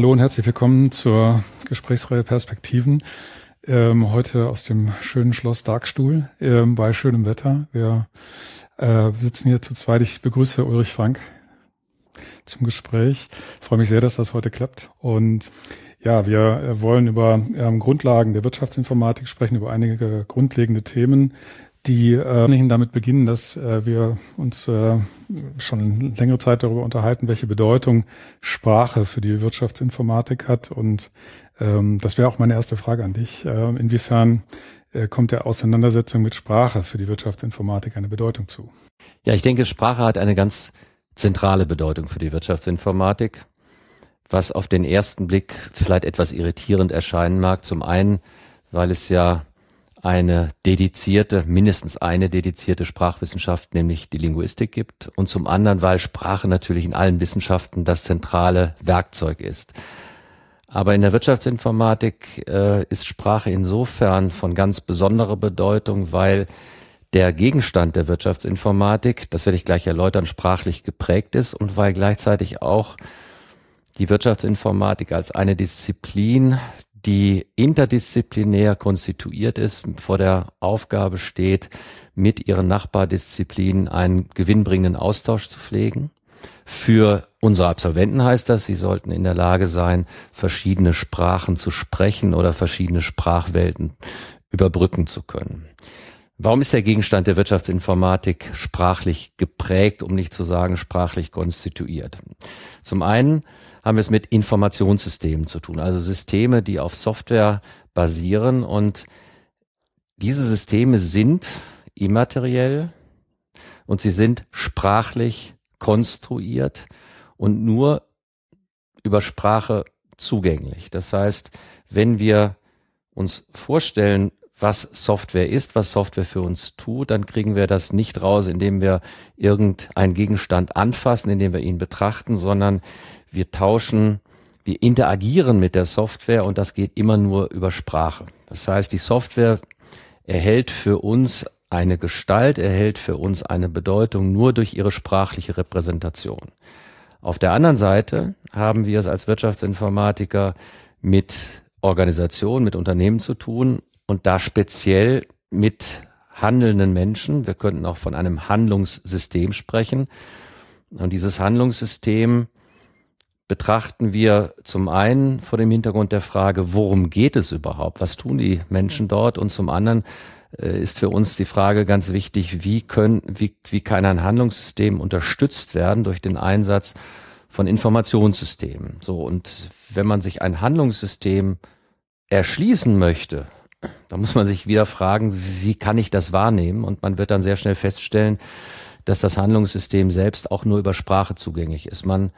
hallo und herzlich willkommen zur Gesprächsreihe Perspektiven. Ähm, heute aus dem schönen Schloss Darkstuhl ähm, bei schönem Wetter. Wir äh, sitzen hier zu zweit. Ich begrüße Ulrich Frank zum Gespräch. Ich freue mich sehr, dass das heute klappt. Und ja, wir äh, wollen über ähm, Grundlagen der Wirtschaftsinformatik sprechen, über einige grundlegende Themen, die äh, damit beginnen, dass äh, wir uns äh, schon längere Zeit darüber unterhalten, welche Bedeutung Sprache für die Wirtschaftsinformatik hat. Und ähm, das wäre auch meine erste Frage an dich. Äh, inwiefern äh, kommt der Auseinandersetzung mit Sprache für die Wirtschaftsinformatik eine Bedeutung zu? Ja, ich denke, Sprache hat eine ganz zentrale Bedeutung für die Wirtschaftsinformatik, was auf den ersten Blick vielleicht etwas irritierend erscheinen mag. Zum einen, weil es ja eine dedizierte, mindestens eine dedizierte Sprachwissenschaft, nämlich die Linguistik gibt und zum anderen, weil Sprache natürlich in allen Wissenschaften das zentrale Werkzeug ist. Aber in der Wirtschaftsinformatik äh, ist Sprache insofern von ganz besonderer Bedeutung, weil der Gegenstand der Wirtschaftsinformatik, das werde ich gleich erläutern, sprachlich geprägt ist und weil gleichzeitig auch die Wirtschaftsinformatik als eine Disziplin die interdisziplinär konstituiert ist, vor der Aufgabe steht, mit ihren Nachbardisziplinen einen gewinnbringenden Austausch zu pflegen. Für unsere Absolventen heißt das, sie sollten in der Lage sein, verschiedene Sprachen zu sprechen oder verschiedene Sprachwelten überbrücken zu können. Warum ist der Gegenstand der Wirtschaftsinformatik sprachlich geprägt, um nicht zu sagen sprachlich konstituiert? Zum einen haben wir es mit Informationssystemen zu tun, also Systeme, die auf Software basieren und diese Systeme sind immateriell und sie sind sprachlich konstruiert und nur über Sprache zugänglich. Das heißt, wenn wir uns vorstellen, was Software ist, was Software für uns tut, dann kriegen wir das nicht raus, indem wir irgendeinen Gegenstand anfassen, indem wir ihn betrachten, sondern wir tauschen, wir interagieren mit der Software und das geht immer nur über Sprache. Das heißt, die Software erhält für uns eine Gestalt, erhält für uns eine Bedeutung nur durch ihre sprachliche Repräsentation. Auf der anderen Seite haben wir es als Wirtschaftsinformatiker mit Organisationen, mit Unternehmen zu tun und da speziell mit handelnden Menschen. Wir könnten auch von einem Handlungssystem sprechen. Und dieses Handlungssystem betrachten wir zum einen vor dem Hintergrund der Frage, worum geht es überhaupt? Was tun die Menschen dort? Und zum anderen äh, ist für uns die Frage ganz wichtig, wie können, wie, wie kann ein Handlungssystem unterstützt werden durch den Einsatz von Informationssystemen? So. Und wenn man sich ein Handlungssystem erschließen möchte, da muss man sich wieder fragen, wie kann ich das wahrnehmen? Und man wird dann sehr schnell feststellen, dass das Handlungssystem selbst auch nur über Sprache zugänglich ist. Man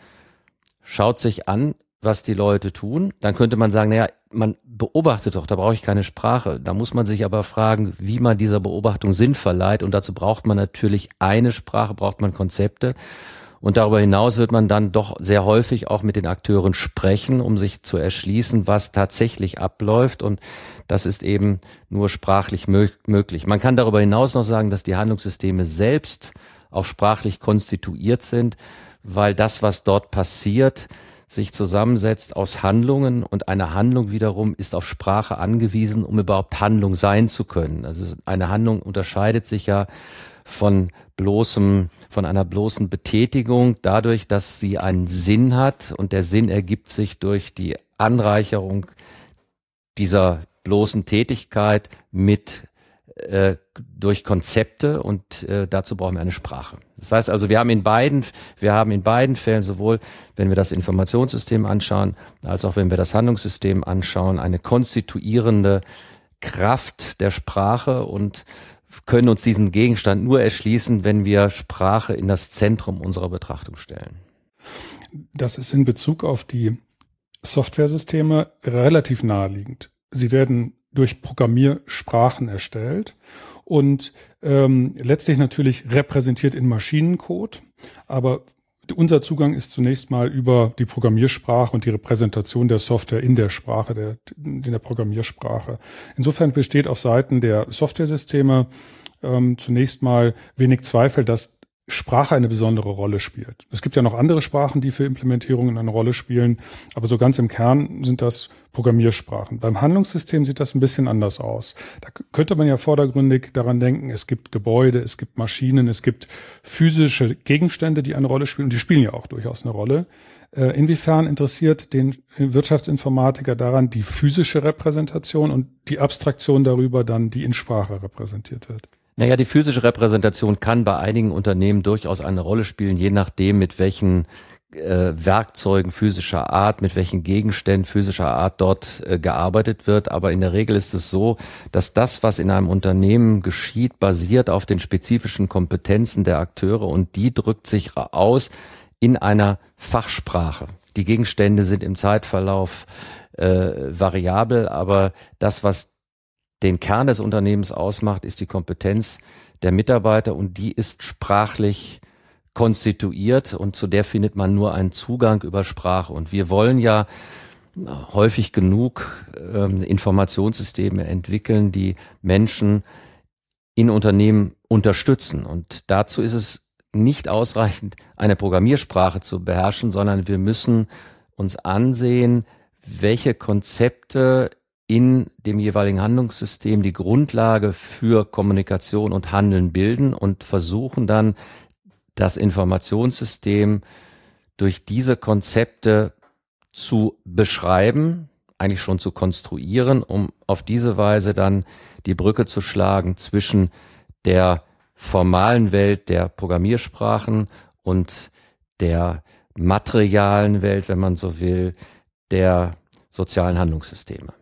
schaut sich an, was die Leute tun. Dann könnte man sagen, naja, man beobachtet doch, da brauche ich keine Sprache. Da muss man sich aber fragen, wie man dieser Beobachtung Sinn verleiht. Und dazu braucht man natürlich eine Sprache, braucht man Konzepte. Und darüber hinaus wird man dann doch sehr häufig auch mit den Akteuren sprechen, um sich zu erschließen, was tatsächlich abläuft. Und das ist eben nur sprachlich möglich. Man kann darüber hinaus noch sagen, dass die Handlungssysteme selbst auch sprachlich konstituiert sind, weil das, was dort passiert, sich zusammensetzt aus Handlungen und eine Handlung wiederum ist auf Sprache angewiesen, um überhaupt Handlung sein zu können. Also eine Handlung unterscheidet sich ja von bloßem, von einer bloßen Betätigung dadurch, dass sie einen Sinn hat und der Sinn ergibt sich durch die Anreicherung dieser bloßen Tätigkeit mit äh, durch Konzepte und äh, dazu brauchen wir eine Sprache. Das heißt also, wir haben in beiden, wir haben in beiden Fällen sowohl, wenn wir das Informationssystem anschauen, als auch wenn wir das Handlungssystem anschauen, eine konstituierende Kraft der Sprache und können uns diesen Gegenstand nur erschließen, wenn wir Sprache in das Zentrum unserer Betrachtung stellen. Das ist in Bezug auf die Softwaresysteme relativ naheliegend. Sie werden durch Programmiersprachen erstellt und ähm, letztlich natürlich repräsentiert in Maschinencode, aber unser Zugang ist zunächst mal über die Programmiersprache und die Repräsentation der Software in der Sprache, der, in der Programmiersprache. Insofern besteht auf Seiten der Softwaresysteme ähm, zunächst mal wenig Zweifel, dass Sprache eine besondere Rolle spielt. Es gibt ja noch andere Sprachen, die für Implementierungen eine Rolle spielen, aber so ganz im Kern sind das Programmiersprachen. Beim Handlungssystem sieht das ein bisschen anders aus. Da könnte man ja vordergründig daran denken, es gibt Gebäude, es gibt Maschinen, es gibt physische Gegenstände, die eine Rolle spielen und die spielen ja auch durchaus eine Rolle. Äh, inwiefern interessiert den Wirtschaftsinformatiker daran die physische Repräsentation und die Abstraktion darüber dann, die in Sprache repräsentiert wird? Naja, die physische Repräsentation kann bei einigen Unternehmen durchaus eine Rolle spielen, je nachdem, mit welchen äh, Werkzeugen physischer Art, mit welchen Gegenständen physischer Art dort äh, gearbeitet wird. Aber in der Regel ist es so, dass das, was in einem Unternehmen geschieht, basiert auf den spezifischen Kompetenzen der Akteure und die drückt sich aus in einer Fachsprache. Die Gegenstände sind im Zeitverlauf äh, variabel, aber das, was den Kern des Unternehmens ausmacht, ist die Kompetenz der Mitarbeiter und die ist sprachlich konstituiert und zu der findet man nur einen Zugang über Sprache. Und wir wollen ja häufig genug ähm, Informationssysteme entwickeln, die Menschen in Unternehmen unterstützen. Und dazu ist es nicht ausreichend, eine Programmiersprache zu beherrschen, sondern wir müssen uns ansehen, welche Konzepte in dem jeweiligen Handlungssystem die Grundlage für Kommunikation und Handeln bilden und versuchen dann das Informationssystem durch diese Konzepte zu beschreiben, eigentlich schon zu konstruieren, um auf diese Weise dann die Brücke zu schlagen zwischen der formalen Welt der Programmiersprachen und der materialen Welt, wenn man so will, der sozialen Handlungssysteme.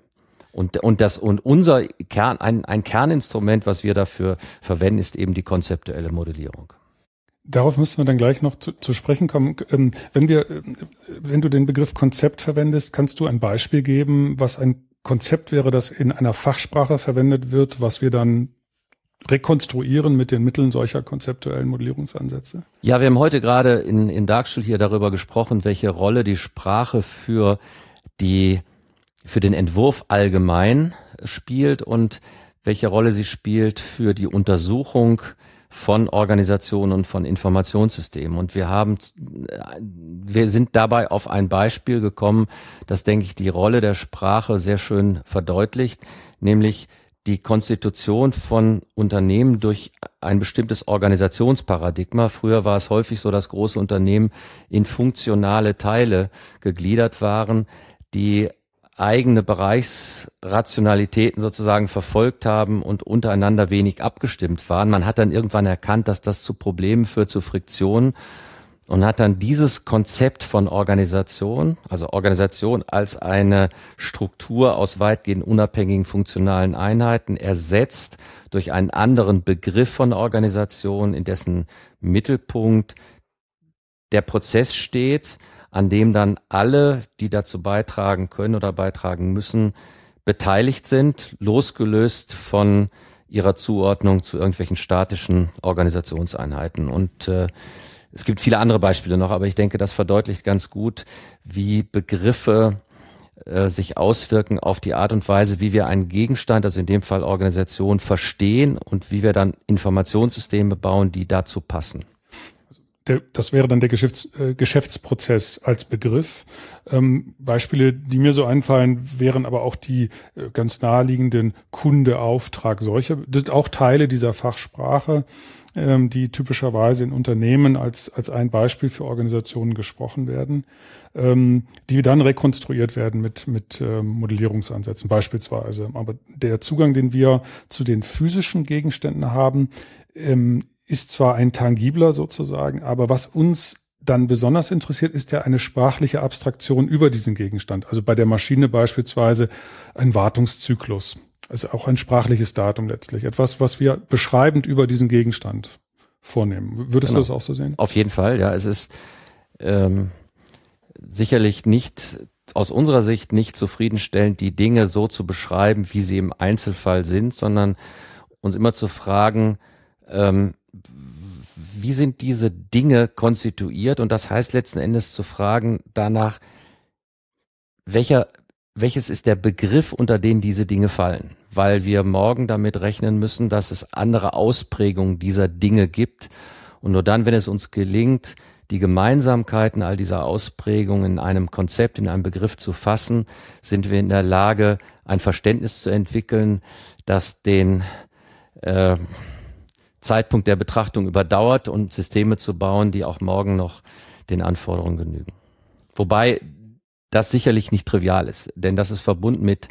Und, und das, und unser Kern, ein, ein Kerninstrument, was wir dafür verwenden, ist eben die konzeptuelle Modellierung. Darauf müssen wir dann gleich noch zu, zu sprechen kommen. Ähm, wenn wir, äh, wenn du den Begriff Konzept verwendest, kannst du ein Beispiel geben, was ein Konzept wäre, das in einer Fachsprache verwendet wird, was wir dann rekonstruieren mit den Mitteln solcher konzeptuellen Modellierungsansätze? Ja, wir haben heute gerade in, in Darkstuhl hier darüber gesprochen, welche Rolle die Sprache für die für den Entwurf allgemein spielt und welche Rolle sie spielt für die Untersuchung von Organisationen und von Informationssystemen. Und wir haben, wir sind dabei auf ein Beispiel gekommen, das, denke ich, die Rolle der Sprache sehr schön verdeutlicht, nämlich die Konstitution von Unternehmen durch ein bestimmtes Organisationsparadigma. Früher war es häufig so, dass große Unternehmen in funktionale Teile gegliedert waren, die eigene Bereichsrationalitäten sozusagen verfolgt haben und untereinander wenig abgestimmt waren. Man hat dann irgendwann erkannt, dass das zu Problemen führt, zu Friktionen und hat dann dieses Konzept von Organisation, also Organisation als eine Struktur aus weitgehend unabhängigen funktionalen Einheiten ersetzt durch einen anderen Begriff von Organisation, in dessen Mittelpunkt der Prozess steht, an dem dann alle, die dazu beitragen können oder beitragen müssen, beteiligt sind, losgelöst von ihrer Zuordnung zu irgendwelchen statischen Organisationseinheiten. Und äh, es gibt viele andere Beispiele noch, aber ich denke, das verdeutlicht ganz gut, wie Begriffe äh, sich auswirken auf die Art und Weise, wie wir einen Gegenstand, also in dem Fall Organisation, verstehen und wie wir dann Informationssysteme bauen, die dazu passen der, das wäre dann der Geschäfts, äh, Geschäftsprozess als Begriff. Ähm, Beispiele, die mir so einfallen, wären aber auch die äh, ganz naheliegenden Kunde, Auftrag, solche. Das sind auch Teile dieser Fachsprache, ähm, die typischerweise in Unternehmen als, als ein Beispiel für Organisationen gesprochen werden, ähm, die dann rekonstruiert werden mit, mit ähm, Modellierungsansätzen beispielsweise. Aber der Zugang, den wir zu den physischen Gegenständen haben, ähm, ist zwar ein tangibler sozusagen, aber was uns dann besonders interessiert, ist ja eine sprachliche Abstraktion über diesen Gegenstand. Also bei der Maschine beispielsweise ein Wartungszyklus. Also auch ein sprachliches Datum letztlich. Etwas, was wir beschreibend über diesen Gegenstand vornehmen. Würdest genau. du das auch so sehen? Auf jeden Fall, ja. Es ist ähm, sicherlich nicht aus unserer Sicht nicht zufriedenstellend, die Dinge so zu beschreiben, wie sie im Einzelfall sind, sondern uns immer zu fragen, ähm, wie sind diese Dinge konstituiert? Und das heißt letzten Endes zu fragen danach, welcher, welches ist der Begriff, unter den diese Dinge fallen? Weil wir morgen damit rechnen müssen, dass es andere Ausprägungen dieser Dinge gibt. Und nur dann, wenn es uns gelingt, die Gemeinsamkeiten all dieser Ausprägungen in einem Konzept, in einem Begriff zu fassen, sind wir in der Lage, ein Verständnis zu entwickeln, das den äh, Zeitpunkt der Betrachtung überdauert und Systeme zu bauen, die auch morgen noch den Anforderungen genügen. Wobei das sicherlich nicht trivial ist, denn das ist verbunden mit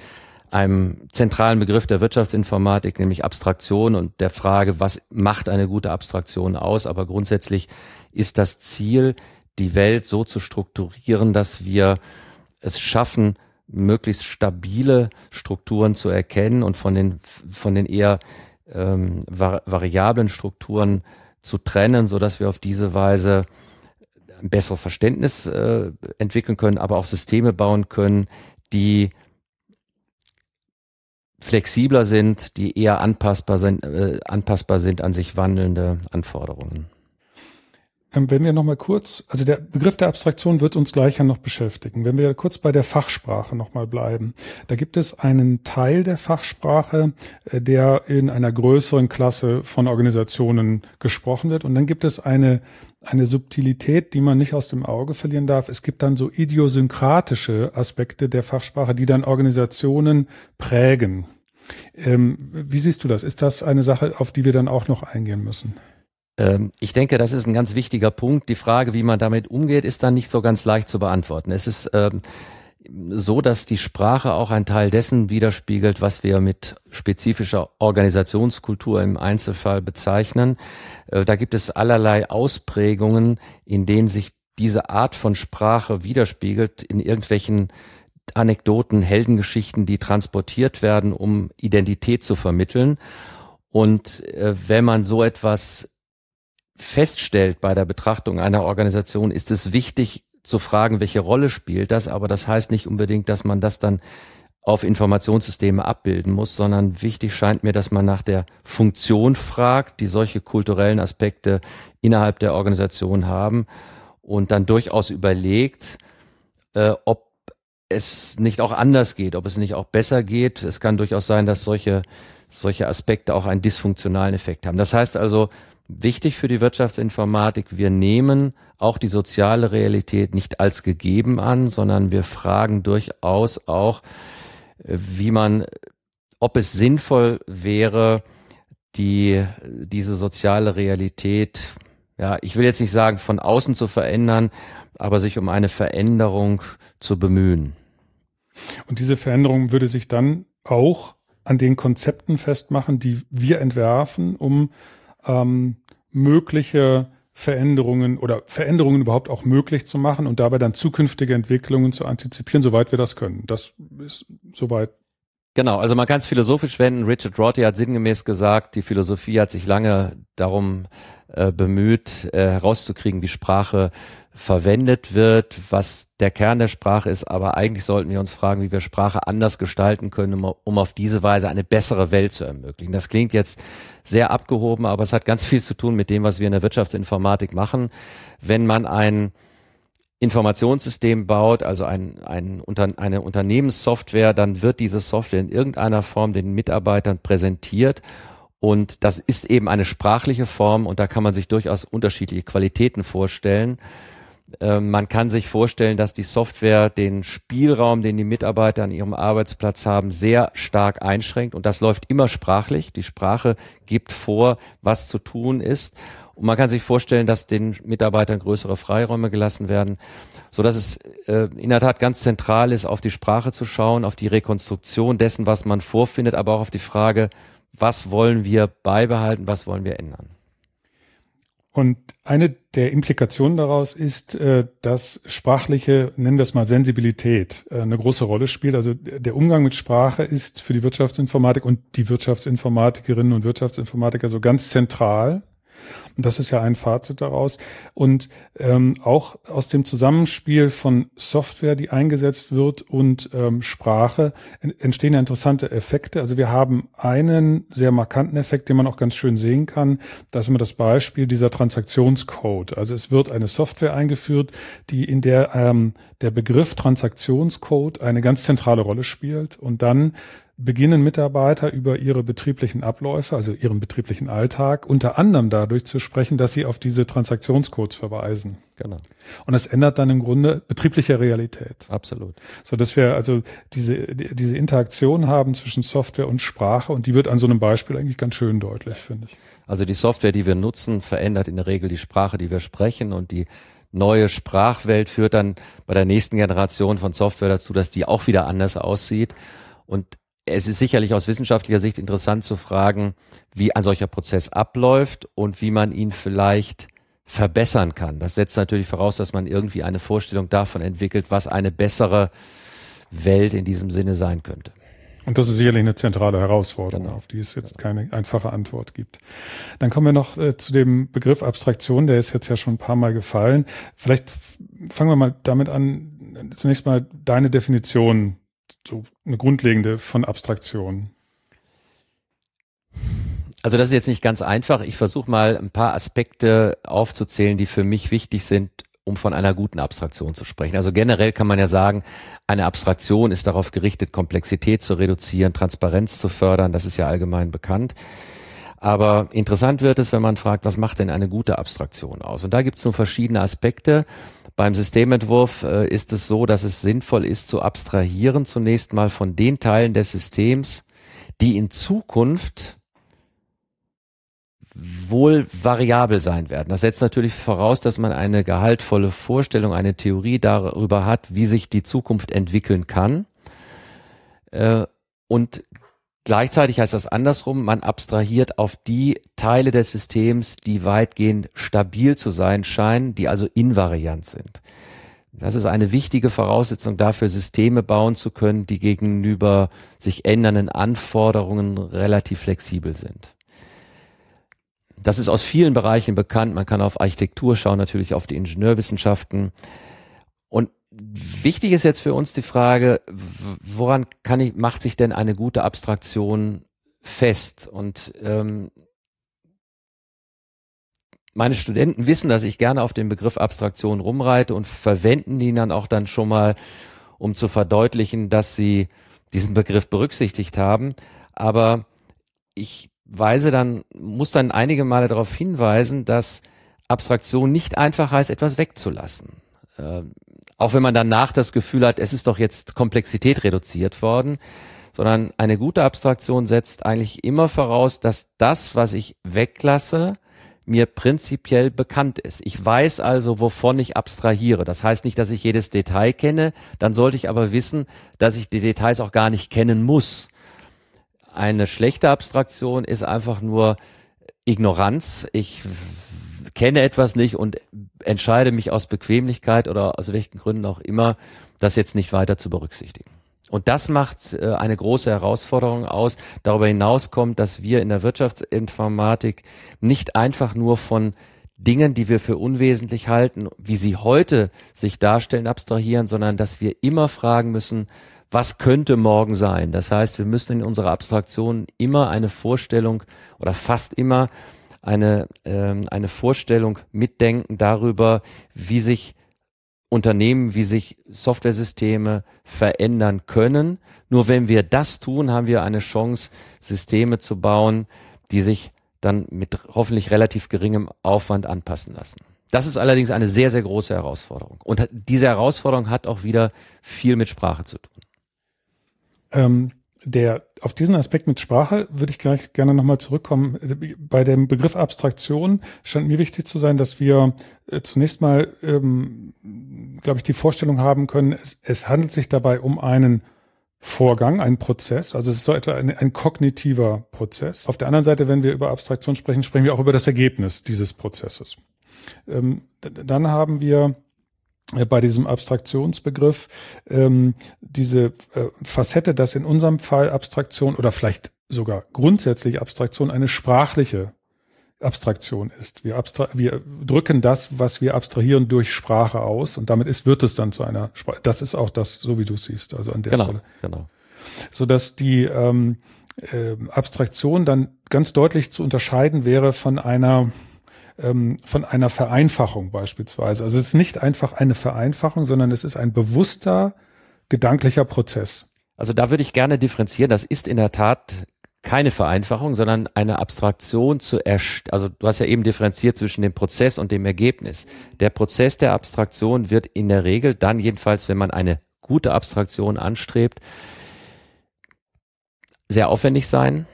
einem zentralen Begriff der Wirtschaftsinformatik, nämlich Abstraktion und der Frage, was macht eine gute Abstraktion aus. Aber grundsätzlich ist das Ziel, die Welt so zu strukturieren, dass wir es schaffen, möglichst stabile Strukturen zu erkennen und von den, von den eher ähm, variablen Strukturen zu trennen, so dass wir auf diese Weise ein besseres Verständnis äh, entwickeln können, aber auch Systeme bauen können, die flexibler sind, die eher anpassbar sind, äh, anpassbar sind an sich wandelnde Anforderungen. Ähm, wenn wir nochmal kurz, also der Begriff der Abstraktion wird uns gleich noch beschäftigen. Wenn wir kurz bei der Fachsprache nochmal bleiben, da gibt es einen Teil der Fachsprache, äh, der in einer größeren Klasse von Organisationen gesprochen wird. Und dann gibt es eine, eine Subtilität, die man nicht aus dem Auge verlieren darf. Es gibt dann so idiosynkratische Aspekte der Fachsprache, die dann Organisationen prägen. Ähm, wie siehst du das? Ist das eine Sache, auf die wir dann auch noch eingehen müssen? Ähm, ich denke, das ist ein ganz wichtiger Punkt. Die Frage, wie man damit umgeht, ist dann nicht so ganz leicht zu beantworten. Es ist ähm, so, dass die Sprache auch ein Teil dessen widerspiegelt, was wir mit spezifischer Organisationskultur im Einzelfall bezeichnen. Äh, da gibt es allerlei Ausprägungen, in denen sich diese Art von Sprache widerspiegelt in irgendwelchen Anekdoten, Heldengeschichten, die transportiert werden, um Identität zu vermitteln. Und äh, wenn man so etwas feststellt bei der Betrachtung einer Organisation, ist es wichtig zu fragen, welche Rolle spielt das, aber das heißt nicht unbedingt, dass man das dann auf Informationssysteme abbilden muss, sondern wichtig scheint mir, dass man nach der Funktion fragt, die solche kulturellen Aspekte innerhalb der Organisation haben und dann durchaus überlegt, äh, ob es nicht auch anders geht, ob es nicht auch besser geht. Es kann durchaus sein, dass solche, solche Aspekte auch einen dysfunktionalen Effekt haben. Das heißt also, wichtig für die Wirtschaftsinformatik. Wir nehmen auch die soziale Realität nicht als gegeben an, sondern wir fragen durchaus auch, wie man, ob es sinnvoll wäre, die, diese soziale Realität, ja, ich will jetzt nicht sagen, von außen zu verändern, aber sich um eine Veränderung zu bemühen. Und diese Veränderung würde sich dann auch an den Konzepten festmachen, die wir entwerfen, um ähm, mögliche Veränderungen oder Veränderungen überhaupt auch möglich zu machen und dabei dann zukünftige Entwicklungen zu antizipieren, soweit wir das können. Das ist soweit. Genau, also man kann es philosophisch wenden. Richard Rorty hat sinngemäß gesagt, die Philosophie hat sich lange darum äh, bemüht, äh, herauszukriegen, wie Sprache verwendet wird, was der Kern der Sprache ist, aber eigentlich sollten wir uns fragen, wie wir Sprache anders gestalten können, um, um auf diese Weise eine bessere Welt zu ermöglichen. Das klingt jetzt sehr abgehoben, aber es hat ganz viel zu tun mit dem, was wir in der Wirtschaftsinformatik machen. Wenn man ein Informationssystem baut, also ein, ein, eine Unternehmenssoftware, dann wird diese Software in irgendeiner Form den Mitarbeitern präsentiert und das ist eben eine sprachliche Form und da kann man sich durchaus unterschiedliche Qualitäten vorstellen. Ähm, man kann sich vorstellen, dass die Software den Spielraum, den die Mitarbeiter an ihrem Arbeitsplatz haben, sehr stark einschränkt. Und das läuft immer sprachlich. Die Sprache gibt vor, was zu tun ist. Und man kann sich vorstellen, dass den Mitarbeitern größere Freiräume gelassen werden, so dass es äh, in der Tat ganz zentral ist, auf die Sprache zu schauen, auf die Rekonstruktion dessen, was man vorfindet, aber auch auf die Frage, was wollen wir beibehalten, was wollen wir ändern. Und eine der Implikationen daraus ist, äh, dass sprachliche, nennen wir es mal Sensibilität, äh, eine große Rolle spielt. Also der Umgang mit Sprache ist für die Wirtschaftsinformatik und die Wirtschaftsinformatikerinnen und Wirtschaftsinformatiker so ganz zentral. Und das ist ja ein Fazit daraus. Und ähm, auch aus dem Zusammenspiel von Software, die eingesetzt wird, und ähm, Sprache entstehen ja interessante Effekte. Also wir haben einen sehr markanten Effekt, den man auch ganz schön sehen kann. Das ist immer das Beispiel dieser Transaktionscode. Also es wird eine Software eingeführt, die in der ähm, der Begriff Transaktionscode eine ganz zentrale Rolle spielt. Und dann beginnen Mitarbeiter über ihre betrieblichen Abläufe, also ihren betrieblichen Alltag, unter anderem dadurch zu sprechen, dass sie auf diese Transaktionscodes verweisen. Genau. Und das ändert dann im Grunde betriebliche Realität. Absolut. So dass wir also diese, diese Interaktion haben zwischen Software und Sprache und die wird an so einem Beispiel eigentlich ganz schön deutlich, finde ich. Also die Software, die wir nutzen, verändert in der Regel die Sprache, die wir sprechen und die neue Sprachwelt führt dann bei der nächsten Generation von Software dazu, dass die auch wieder anders aussieht. Und es ist sicherlich aus wissenschaftlicher Sicht interessant zu fragen, wie ein solcher Prozess abläuft und wie man ihn vielleicht verbessern kann. Das setzt natürlich voraus, dass man irgendwie eine Vorstellung davon entwickelt, was eine bessere Welt in diesem Sinne sein könnte. Und das ist sicherlich eine zentrale Herausforderung, genau. auf die es jetzt genau. keine einfache Antwort gibt. Dann kommen wir noch äh, zu dem Begriff Abstraktion, der ist jetzt ja schon ein paar Mal gefallen. Vielleicht fangen wir mal damit an, zunächst mal deine Definition so eine grundlegende von Abstraktion? Also das ist jetzt nicht ganz einfach. Ich versuche mal ein paar Aspekte aufzuzählen, die für mich wichtig sind, um von einer guten Abstraktion zu sprechen. Also generell kann man ja sagen, eine Abstraktion ist darauf gerichtet, Komplexität zu reduzieren, Transparenz zu fördern. Das ist ja allgemein bekannt. Aber interessant wird es, wenn man fragt, was macht denn eine gute Abstraktion aus? Und da gibt es nur verschiedene Aspekte. Beim Systementwurf äh, ist es so, dass es sinnvoll ist zu abstrahieren zunächst mal von den Teilen des Systems, die in Zukunft wohl variabel sein werden. Das setzt natürlich voraus, dass man eine gehaltvolle Vorstellung, eine Theorie darüber hat, wie sich die Zukunft entwickeln kann. Äh, und Gleichzeitig heißt das andersrum, man abstrahiert auf die Teile des Systems, die weitgehend stabil zu sein scheinen, die also invariant sind. Das ist eine wichtige Voraussetzung dafür, Systeme bauen zu können, die gegenüber sich ändernden Anforderungen relativ flexibel sind. Das ist aus vielen Bereichen bekannt. Man kann auf Architektur schauen, natürlich auf die Ingenieurwissenschaften. Wichtig ist jetzt für uns die Frage, woran kann ich, macht sich denn eine gute Abstraktion fest? Und ähm, meine Studenten wissen, dass ich gerne auf den Begriff Abstraktion rumreite und verwenden ihn dann auch dann schon mal, um zu verdeutlichen, dass sie diesen Begriff berücksichtigt haben. Aber ich weise dann, muss dann einige Male darauf hinweisen, dass Abstraktion nicht einfach heißt, etwas wegzulassen. Ähm, auch wenn man danach das Gefühl hat, es ist doch jetzt Komplexität reduziert worden, sondern eine gute Abstraktion setzt eigentlich immer voraus, dass das, was ich weglasse, mir prinzipiell bekannt ist. Ich weiß also, wovon ich abstrahiere. Das heißt nicht, dass ich jedes Detail kenne, dann sollte ich aber wissen, dass ich die Details auch gar nicht kennen muss. Eine schlechte Abstraktion ist einfach nur Ignoranz. Ich kenne etwas nicht und entscheide mich aus Bequemlichkeit oder aus welchen Gründen auch immer, das jetzt nicht weiter zu berücksichtigen. Und das macht äh, eine große Herausforderung aus. Darüber hinaus kommt, dass wir in der Wirtschaftsinformatik nicht einfach nur von Dingen, die wir für unwesentlich halten, wie sie heute sich darstellen, abstrahieren, sondern dass wir immer fragen müssen, was könnte morgen sein? Das heißt, wir müssen in unserer Abstraktion immer eine Vorstellung oder fast immer eine, ähm, eine Vorstellung mitdenken darüber, wie sich Unternehmen, wie sich Softwaresysteme verändern können. Nur wenn wir das tun, haben wir eine Chance, Systeme zu bauen, die sich dann mit hoffentlich relativ geringem Aufwand anpassen lassen. Das ist allerdings eine sehr, sehr große Herausforderung. Und diese Herausforderung hat auch wieder viel mit Sprache zu tun. Ähm, der, auf diesen Aspekt mit Sprache würde ich gleich gerne nochmal zurückkommen. Bei dem Begriff Abstraktion scheint mir wichtig zu sein, dass wir äh, zunächst mal, ähm, glaube ich, die Vorstellung haben können, es, es handelt sich dabei um einen Vorgang, einen Prozess. Also es ist so etwa ein, ein kognitiver Prozess. Auf der anderen Seite, wenn wir über Abstraktion sprechen, sprechen wir auch über das Ergebnis dieses Prozesses. Ähm, dann haben wir bei diesem Abstraktionsbegriff ähm, diese äh, Facette, dass in unserem Fall Abstraktion oder vielleicht sogar grundsätzlich Abstraktion eine sprachliche Abstraktion ist. Wir, abstra wir drücken das, was wir abstrahieren, durch Sprache aus und damit ist, wird es dann zu einer Sprache. Das ist auch das, so wie du siehst, also an der genau, Stelle. Genau. Sodass die ähm, äh, Abstraktion dann ganz deutlich zu unterscheiden wäre von einer ähm, von einer Vereinfachung beispielsweise. Also es ist nicht einfach eine Vereinfachung, sondern es ist ein bewusster gedanklicher Prozess. Also da würde ich gerne differenzieren. Das ist in der Tat keine Vereinfachung, sondern eine Abstraktion zu erst, also du hast ja eben differenziert zwischen dem Prozess und dem Ergebnis. Der Prozess der Abstraktion wird in der Regel dann jedenfalls, wenn man eine gute Abstraktion anstrebt, sehr aufwendig sein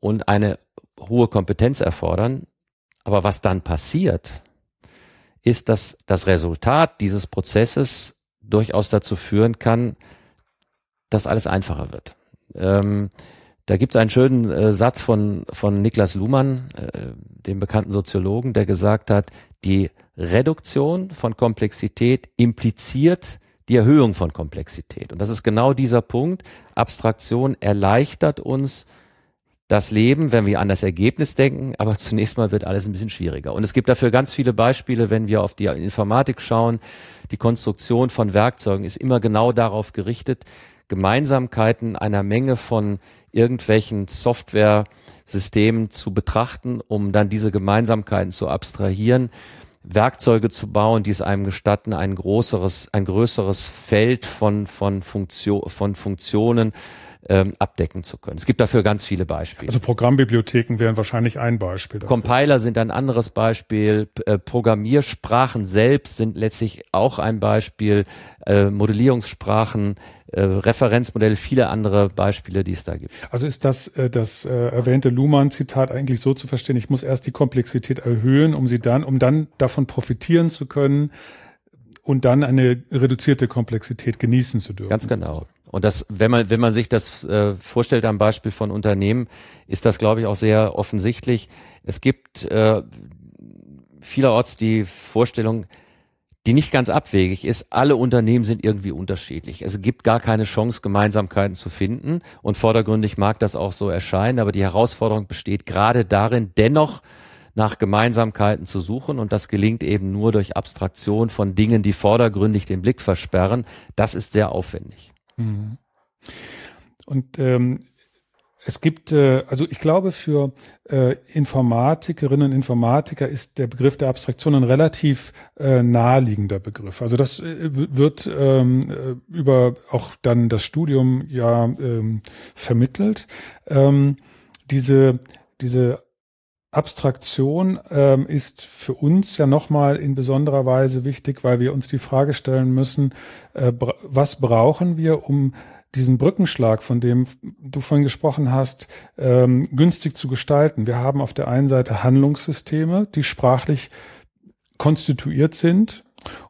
und eine hohe Kompetenz erfordern. Aber was dann passiert, ist, dass das Resultat dieses Prozesses durchaus dazu führen kann, dass alles einfacher wird. Ähm, da gibt es einen schönen äh, Satz von, von Niklas Luhmann, äh, dem bekannten Soziologen, der gesagt hat, die Reduktion von Komplexität impliziert die Erhöhung von Komplexität. Und das ist genau dieser Punkt. Abstraktion erleichtert uns das Leben, wenn wir an das Ergebnis denken, aber zunächst mal wird alles ein bisschen schwieriger. Und es gibt dafür ganz viele Beispiele, wenn wir auf die Informatik schauen. Die Konstruktion von Werkzeugen ist immer genau darauf gerichtet, Gemeinsamkeiten einer Menge von irgendwelchen Software-Systemen zu betrachten, um dann diese Gemeinsamkeiten zu abstrahieren, Werkzeuge zu bauen, die es einem gestatten, ein größeres, ein größeres Feld von, von, Funktion, von Funktionen ähm, abdecken zu können. Es gibt dafür ganz viele Beispiele. Also Programmbibliotheken wären wahrscheinlich ein Beispiel. Dafür. Compiler sind ein anderes Beispiel. Äh, Programmiersprachen selbst sind letztlich auch ein Beispiel. Äh, Modellierungssprachen, äh, Referenzmodelle, viele andere Beispiele, die es da gibt. Also ist das äh, das äh, erwähnte Luhmann-Zitat eigentlich so zu verstehen? Ich muss erst die Komplexität erhöhen, um sie dann, um dann davon profitieren zu können und dann eine reduzierte Komplexität genießen zu dürfen. Ganz genau. Und das, wenn man, wenn man sich das äh, vorstellt am Beispiel von Unternehmen, ist das, glaube ich, auch sehr offensichtlich. Es gibt äh, vielerorts die Vorstellung, die nicht ganz abwegig ist, alle Unternehmen sind irgendwie unterschiedlich. Es gibt gar keine Chance, Gemeinsamkeiten zu finden. Und vordergründig mag das auch so erscheinen, aber die Herausforderung besteht gerade darin, dennoch nach Gemeinsamkeiten zu suchen. Und das gelingt eben nur durch Abstraktion von Dingen, die vordergründig den Blick versperren. Das ist sehr aufwendig. Mhm. Und ähm, es gibt, äh, also ich glaube, für äh, Informatikerinnen und Informatiker ist der Begriff der Abstraktion ein relativ äh, naheliegender Begriff. Also das äh, wird ähm, äh, über auch dann das Studium ja ähm, vermittelt. Ähm, diese, diese Abstraktion ähm, ist für uns ja nochmal in besonderer Weise wichtig, weil wir uns die Frage stellen müssen, äh, was brauchen wir, um diesen Brückenschlag, von dem du vorhin gesprochen hast, ähm, günstig zu gestalten. Wir haben auf der einen Seite Handlungssysteme, die sprachlich konstituiert sind,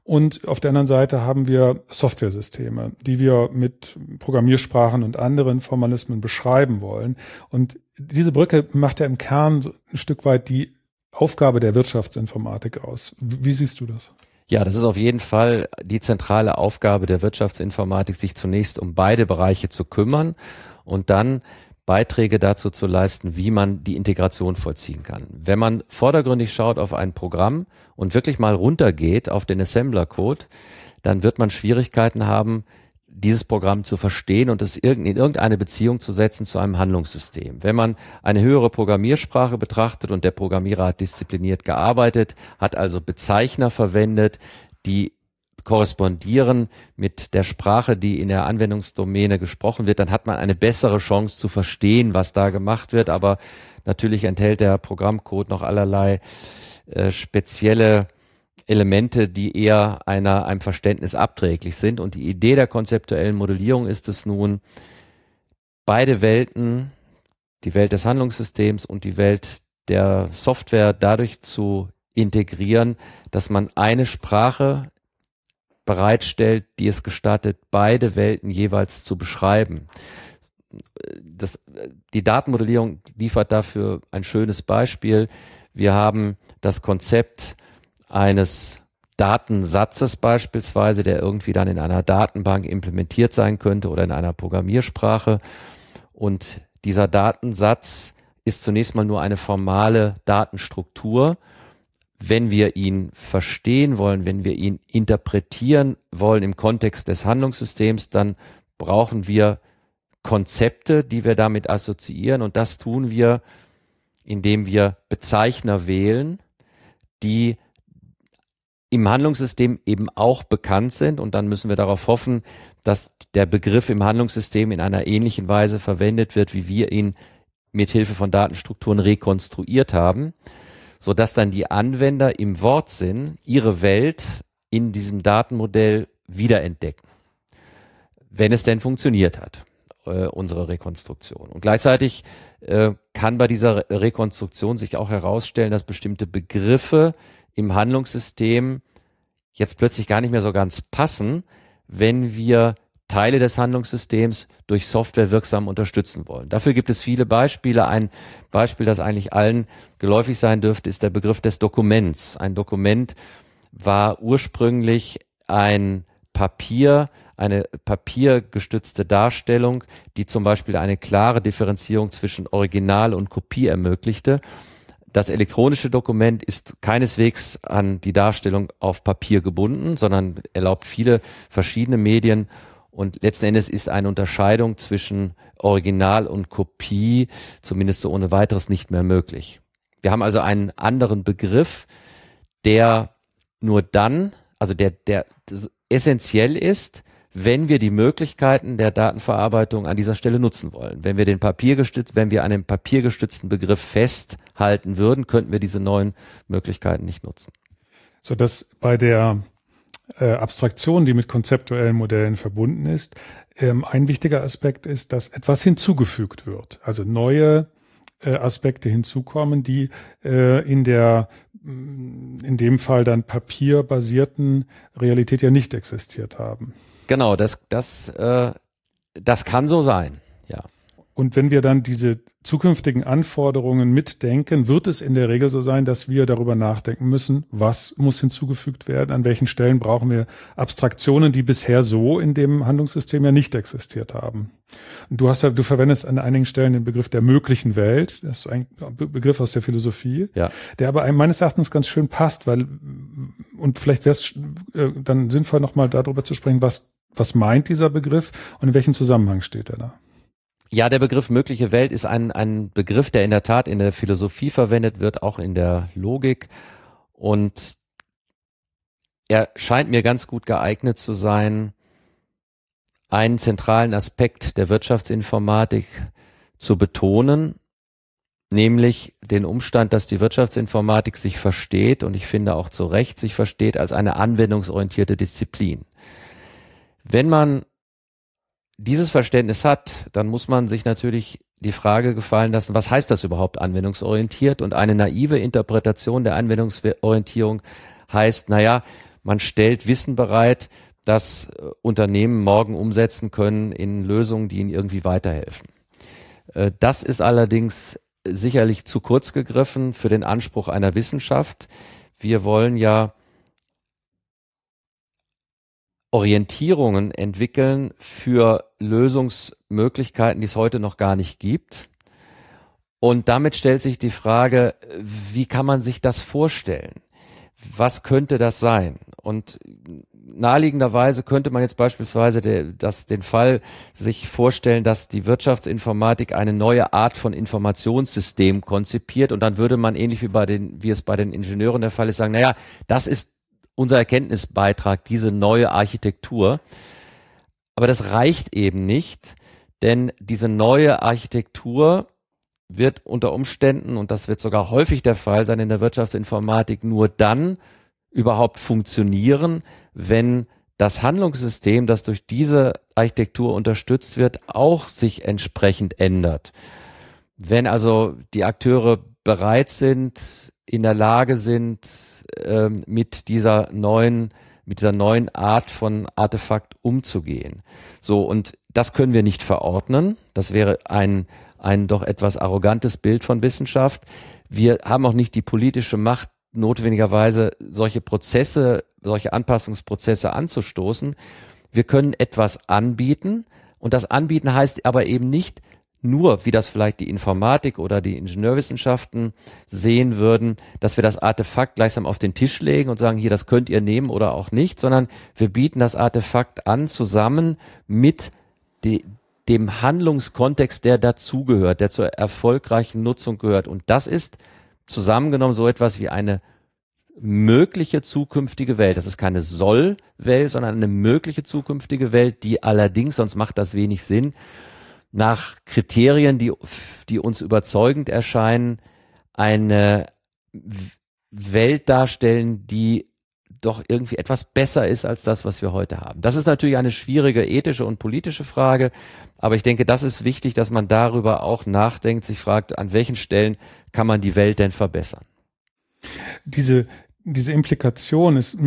und auf der anderen Seite haben wir Softwaresysteme, die wir mit Programmiersprachen und anderen Formalismen beschreiben wollen. Und diese Brücke macht ja im Kern ein Stück weit die Aufgabe der Wirtschaftsinformatik aus. Wie siehst du das? Ja, das ist auf jeden Fall die zentrale Aufgabe der Wirtschaftsinformatik, sich zunächst um beide Bereiche zu kümmern und dann Beiträge dazu zu leisten, wie man die Integration vollziehen kann. Wenn man vordergründig schaut auf ein Programm und wirklich mal runtergeht auf den Assembler-Code, dann wird man Schwierigkeiten haben, dieses Programm zu verstehen und es in irgendeine Beziehung zu setzen zu einem Handlungssystem. Wenn man eine höhere Programmiersprache betrachtet und der Programmierer hat diszipliniert gearbeitet, hat also Bezeichner verwendet, die korrespondieren mit der Sprache, die in der Anwendungsdomäne gesprochen wird, dann hat man eine bessere Chance zu verstehen, was da gemacht wird. Aber natürlich enthält der Programmcode noch allerlei äh, spezielle Elemente, die eher einer, einem Verständnis abträglich sind. Und die Idee der konzeptuellen Modellierung ist es nun, beide Welten, die Welt des Handlungssystems und die Welt der Software dadurch zu integrieren, dass man eine Sprache bereitstellt, die es gestattet, beide Welten jeweils zu beschreiben. Das, die Datenmodellierung liefert dafür ein schönes Beispiel. Wir haben das Konzept eines Datensatzes beispielsweise, der irgendwie dann in einer Datenbank implementiert sein könnte oder in einer Programmiersprache. Und dieser Datensatz ist zunächst mal nur eine formale Datenstruktur. Wenn wir ihn verstehen wollen, wenn wir ihn interpretieren wollen im Kontext des Handlungssystems, dann brauchen wir Konzepte, die wir damit assoziieren. Und das tun wir, indem wir Bezeichner wählen, die im Handlungssystem eben auch bekannt sind und dann müssen wir darauf hoffen, dass der Begriff im Handlungssystem in einer ähnlichen Weise verwendet wird, wie wir ihn mit Hilfe von Datenstrukturen rekonstruiert haben, so dass dann die Anwender im Wortsinn ihre Welt in diesem Datenmodell wiederentdecken, wenn es denn funktioniert hat, äh, unsere Rekonstruktion. Und gleichzeitig äh, kann bei dieser Rekonstruktion sich auch herausstellen, dass bestimmte Begriffe im Handlungssystem jetzt plötzlich gar nicht mehr so ganz passen, wenn wir Teile des Handlungssystems durch Software wirksam unterstützen wollen. Dafür gibt es viele Beispiele. Ein Beispiel, das eigentlich allen geläufig sein dürfte, ist der Begriff des Dokuments. Ein Dokument war ursprünglich ein Papier, eine papiergestützte Darstellung, die zum Beispiel eine klare Differenzierung zwischen Original und Kopie ermöglichte. Das elektronische Dokument ist keineswegs an die Darstellung auf Papier gebunden, sondern erlaubt viele verschiedene Medien und letzten Endes ist eine Unterscheidung zwischen Original und Kopie zumindest so ohne weiteres nicht mehr möglich. Wir haben also einen anderen Begriff, der nur dann, also der, der essentiell ist, wenn wir die Möglichkeiten der Datenverarbeitung an dieser Stelle nutzen wollen. Wenn wir den papiergestützt, wenn wir einen papiergestützten Begriff festhalten würden, könnten wir diese neuen Möglichkeiten nicht nutzen. So dass bei der äh, Abstraktion, die mit konzeptuellen Modellen verbunden ist, ähm, ein wichtiger Aspekt ist, dass etwas hinzugefügt wird. Also neue äh, Aspekte hinzukommen, die äh, in der in dem Fall dann papierbasierten Realität ja nicht existiert haben. Genau, das, das, das kann so sein, ja. Und wenn wir dann diese zukünftigen Anforderungen mitdenken, wird es in der Regel so sein, dass wir darüber nachdenken müssen, was muss hinzugefügt werden, an welchen Stellen brauchen wir Abstraktionen, die bisher so in dem Handlungssystem ja nicht existiert haben. Und du hast ja, du verwendest an einigen Stellen den Begriff der möglichen Welt, das ist ein Begriff aus der Philosophie, ja. der aber meines Erachtens ganz schön passt, weil und vielleicht wäre es äh, dann sinnvoll, nochmal darüber zu sprechen, was was meint dieser Begriff und in welchem Zusammenhang steht er da? Ja, der Begriff mögliche Welt ist ein, ein Begriff, der in der Tat in der Philosophie verwendet wird, auch in der Logik. Und er scheint mir ganz gut geeignet zu sein, einen zentralen Aspekt der Wirtschaftsinformatik zu betonen, nämlich den Umstand, dass die Wirtschaftsinformatik sich versteht und ich finde auch zu Recht sich versteht als eine anwendungsorientierte Disziplin. Wenn man dieses Verständnis hat, dann muss man sich natürlich die Frage gefallen lassen, was heißt das überhaupt anwendungsorientiert? Und eine naive Interpretation der Anwendungsorientierung heißt, naja, man stellt Wissen bereit, das äh, Unternehmen morgen umsetzen können in Lösungen, die ihnen irgendwie weiterhelfen. Äh, das ist allerdings sicherlich zu kurz gegriffen für den Anspruch einer Wissenschaft. Wir wollen ja Orientierungen entwickeln für Lösungsmöglichkeiten, die es heute noch gar nicht gibt. Und damit stellt sich die Frage, wie kann man sich das vorstellen? Was könnte das sein? Und naheliegenderweise könnte man jetzt beispielsweise de, das, den Fall sich vorstellen, dass die Wirtschaftsinformatik eine neue Art von Informationssystem konzipiert und dann würde man ähnlich wie bei den, wie es bei den Ingenieuren der Fall ist, sagen, naja, das ist unser Erkenntnisbeitrag, diese neue Architektur. Aber das reicht eben nicht, denn diese neue Architektur wird unter Umständen, und das wird sogar häufig der Fall sein in der Wirtschaftsinformatik, nur dann überhaupt funktionieren, wenn das Handlungssystem, das durch diese Architektur unterstützt wird, auch sich entsprechend ändert. Wenn also die Akteure bereit sind, in der Lage sind, ähm, mit dieser neuen, mit dieser neuen Art von Artefakt umzugehen. So, und das können wir nicht verordnen. Das wäre ein, ein doch etwas arrogantes Bild von Wissenschaft. Wir haben auch nicht die politische Macht, notwendigerweise solche Prozesse, solche Anpassungsprozesse anzustoßen. Wir können etwas anbieten. Und das Anbieten heißt aber eben nicht, nur, wie das vielleicht die Informatik oder die Ingenieurwissenschaften sehen würden, dass wir das Artefakt gleichsam auf den Tisch legen und sagen, hier, das könnt ihr nehmen oder auch nicht, sondern wir bieten das Artefakt an zusammen mit die, dem Handlungskontext, der dazugehört, der zur erfolgreichen Nutzung gehört. Und das ist zusammengenommen so etwas wie eine mögliche zukünftige Welt. Das ist keine Soll-Welt, sondern eine mögliche zukünftige Welt, die allerdings, sonst macht das wenig Sinn, nach Kriterien, die, die uns überzeugend erscheinen, eine Welt darstellen, die doch irgendwie etwas besser ist als das, was wir heute haben. Das ist natürlich eine schwierige ethische und politische Frage, aber ich denke, das ist wichtig, dass man darüber auch nachdenkt, sich fragt, an welchen Stellen kann man die Welt denn verbessern. Diese, diese Implikation ist,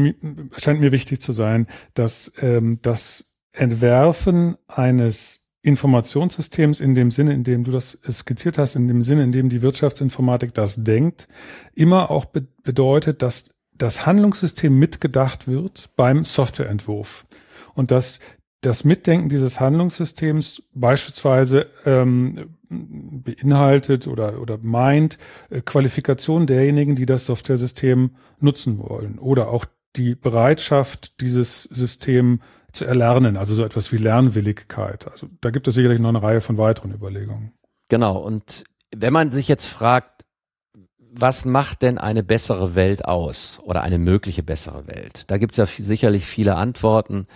scheint mir wichtig zu sein, dass ähm, das Entwerfen eines Informationssystems in dem Sinne, in dem du das skizziert hast, in dem Sinne, in dem die Wirtschaftsinformatik das denkt, immer auch be bedeutet, dass das Handlungssystem mitgedacht wird beim Softwareentwurf. Und dass das Mitdenken dieses Handlungssystems beispielsweise ähm, beinhaltet oder, oder meint äh, Qualifikation derjenigen, die das Softwaresystem nutzen wollen. Oder auch die Bereitschaft, dieses System zu erlernen, also so etwas wie Lernwilligkeit. Also da gibt es sicherlich noch eine Reihe von weiteren Überlegungen. Genau. Und wenn man sich jetzt fragt, was macht denn eine bessere Welt aus oder eine mögliche bessere Welt? Da gibt es ja sicherlich viele Antworten.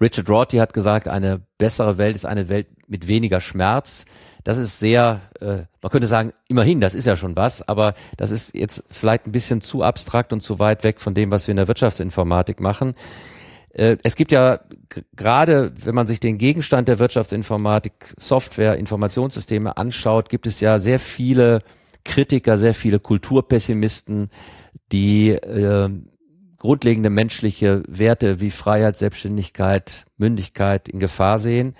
Richard Rorty hat gesagt, eine bessere Welt ist eine Welt mit weniger Schmerz. Das ist sehr, äh, man könnte sagen, immerhin, das ist ja schon was, aber das ist jetzt vielleicht ein bisschen zu abstrakt und zu weit weg von dem, was wir in der Wirtschaftsinformatik machen. Äh, es gibt ja gerade, wenn man sich den Gegenstand der Wirtschaftsinformatik, Software, Informationssysteme anschaut, gibt es ja sehr viele Kritiker, sehr viele Kulturpessimisten, die äh, grundlegende menschliche Werte wie Freiheit, Selbstständigkeit, Mündigkeit in Gefahr sehen.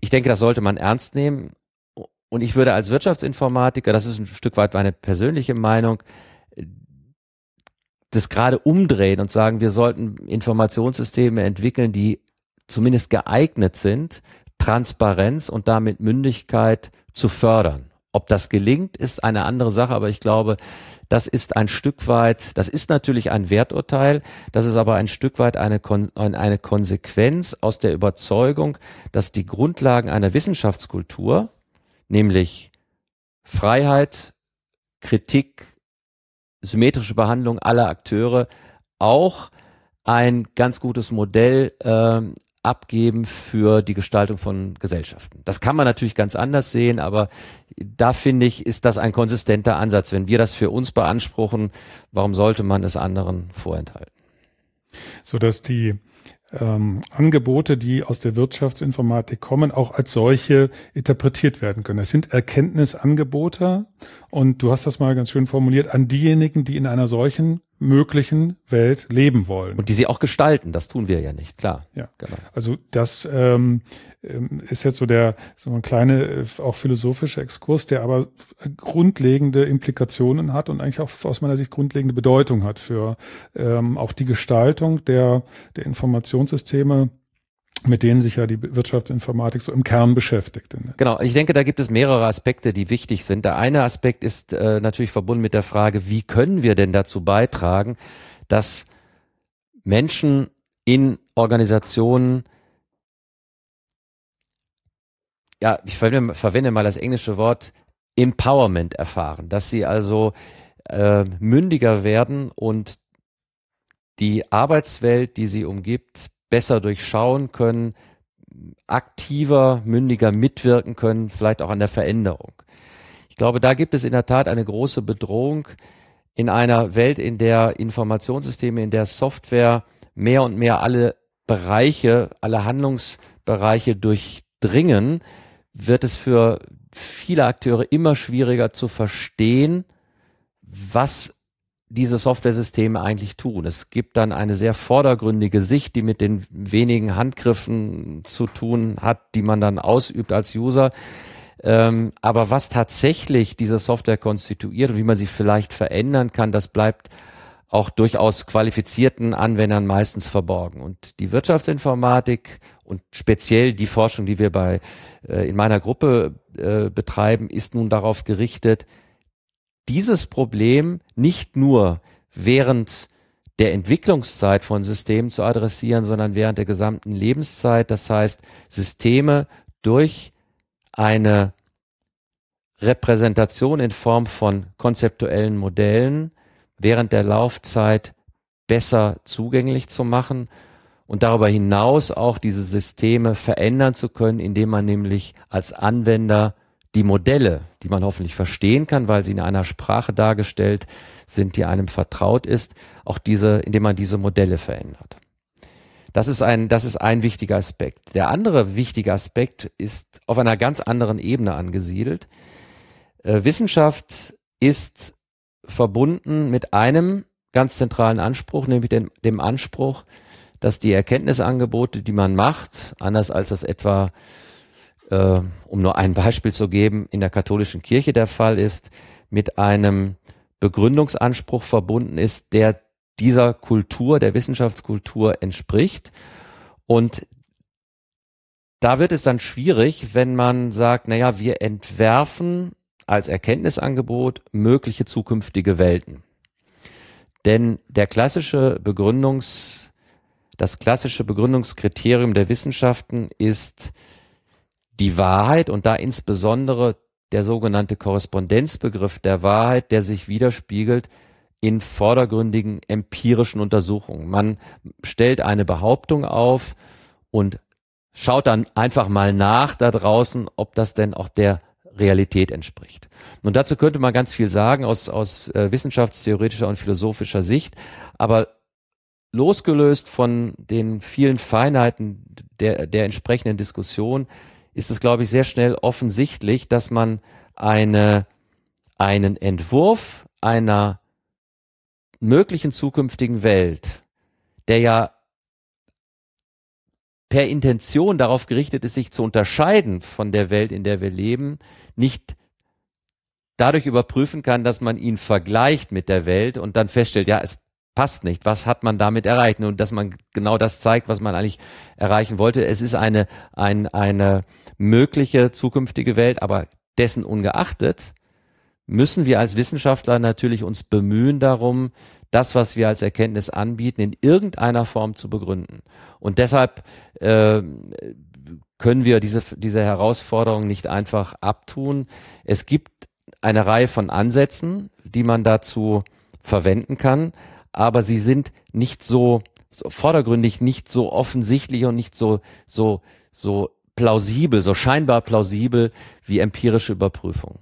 Ich denke, das sollte man ernst nehmen. Und ich würde als Wirtschaftsinformatiker, das ist ein Stück weit meine persönliche Meinung, das gerade umdrehen und sagen, wir sollten Informationssysteme entwickeln, die zumindest geeignet sind, Transparenz und damit Mündigkeit zu fördern. Ob das gelingt, ist eine andere Sache, aber ich glaube, das ist ein Stück weit, das ist natürlich ein Werturteil, das ist aber ein Stück weit eine, eine Konsequenz aus der Überzeugung, dass die Grundlagen einer Wissenschaftskultur, nämlich Freiheit, Kritik, symmetrische Behandlung aller Akteure, auch ein ganz gutes Modell äh, abgeben für die Gestaltung von Gesellschaften. Das kann man natürlich ganz anders sehen, aber da finde ich, ist das ein konsistenter Ansatz. Wenn wir das für uns beanspruchen, warum sollte man es anderen vorenthalten? So dass die ähm, Angebote, die aus der Wirtschaftsinformatik kommen, auch als solche interpretiert werden können. Es sind Erkenntnisangebote und du hast das mal ganz schön formuliert, an diejenigen, die in einer solchen möglichen Welt leben wollen. Und die sie auch gestalten, das tun wir ja nicht, klar. Ja, genau. Also das ähm, ähm ist jetzt so der so ein kleiner, äh, auch philosophischer Exkurs, der aber grundlegende Implikationen hat und eigentlich auch aus meiner Sicht grundlegende Bedeutung hat für ähm, auch die Gestaltung der, der Informationssysteme mit denen sich ja die Wirtschaftsinformatik so im Kern beschäftigt. Genau, ich denke, da gibt es mehrere Aspekte, die wichtig sind. Der eine Aspekt ist äh, natürlich verbunden mit der Frage, wie können wir denn dazu beitragen, dass Menschen in Organisationen, ja, ich verwende, verwende mal das englische Wort Empowerment erfahren, dass sie also äh, mündiger werden und die Arbeitswelt, die sie umgibt, besser durchschauen können, aktiver, mündiger mitwirken können, vielleicht auch an der Veränderung. Ich glaube, da gibt es in der Tat eine große Bedrohung in einer Welt, in der Informationssysteme, in der Software mehr und mehr alle Bereiche, alle Handlungsbereiche durchdringen, wird es für viele Akteure immer schwieriger zu verstehen, was diese Software-Systeme eigentlich tun. Es gibt dann eine sehr vordergründige Sicht, die mit den wenigen Handgriffen zu tun hat, die man dann ausübt als User. Ähm, aber was tatsächlich diese Software konstituiert und wie man sie vielleicht verändern kann, das bleibt auch durchaus qualifizierten Anwendern meistens verborgen. Und die Wirtschaftsinformatik und speziell die Forschung, die wir bei äh, in meiner Gruppe äh, betreiben, ist nun darauf gerichtet, dieses Problem nicht nur während der Entwicklungszeit von Systemen zu adressieren, sondern während der gesamten Lebenszeit. Das heißt, Systeme durch eine Repräsentation in Form von konzeptuellen Modellen während der Laufzeit besser zugänglich zu machen und darüber hinaus auch diese Systeme verändern zu können, indem man nämlich als Anwender die Modelle, die man hoffentlich verstehen kann, weil sie in einer Sprache dargestellt sind, die einem vertraut ist, auch diese, indem man diese Modelle verändert. Das ist ein, das ist ein wichtiger Aspekt. Der andere wichtige Aspekt ist auf einer ganz anderen Ebene angesiedelt. Äh, Wissenschaft ist verbunden mit einem ganz zentralen Anspruch, nämlich dem, dem Anspruch, dass die Erkenntnisangebote, die man macht, anders als das etwa, äh, um nur ein Beispiel zu geben, in der katholischen Kirche der Fall ist, mit einem Begründungsanspruch verbunden ist, der dieser Kultur, der Wissenschaftskultur entspricht. Und da wird es dann schwierig, wenn man sagt, naja, wir entwerfen als Erkenntnisangebot mögliche zukünftige Welten. Denn der klassische Begründungs, das klassische Begründungskriterium der Wissenschaften ist die Wahrheit und da insbesondere der sogenannte Korrespondenzbegriff der Wahrheit, der sich widerspiegelt in vordergründigen empirischen Untersuchungen. Man stellt eine Behauptung auf und schaut dann einfach mal nach da draußen, ob das denn auch der Realität entspricht. Und dazu könnte man ganz viel sagen aus, aus äh, wissenschaftstheoretischer und philosophischer Sicht, aber losgelöst von den vielen Feinheiten der, der entsprechenden Diskussion ist es, glaube ich, sehr schnell offensichtlich, dass man eine, einen Entwurf einer möglichen zukünftigen Welt, der ja per Intention darauf gerichtet ist, sich zu unterscheiden von der Welt, in der wir leben, nicht dadurch überprüfen kann, dass man ihn vergleicht mit der Welt und dann feststellt, ja, es passt nicht. Was hat man damit erreicht? Und dass man genau das zeigt, was man eigentlich erreichen wollte. Es ist eine, ein, eine mögliche zukünftige Welt, aber dessen ungeachtet müssen wir als Wissenschaftler natürlich uns bemühen darum, das, was wir als Erkenntnis anbieten, in irgendeiner Form zu begründen. Und deshalb äh, können wir diese, diese Herausforderung nicht einfach abtun. Es gibt eine Reihe von Ansätzen, die man dazu verwenden kann, aber sie sind nicht so, so vordergründig, nicht so offensichtlich und nicht so, so, so plausibel, so scheinbar plausibel wie empirische Überprüfungen.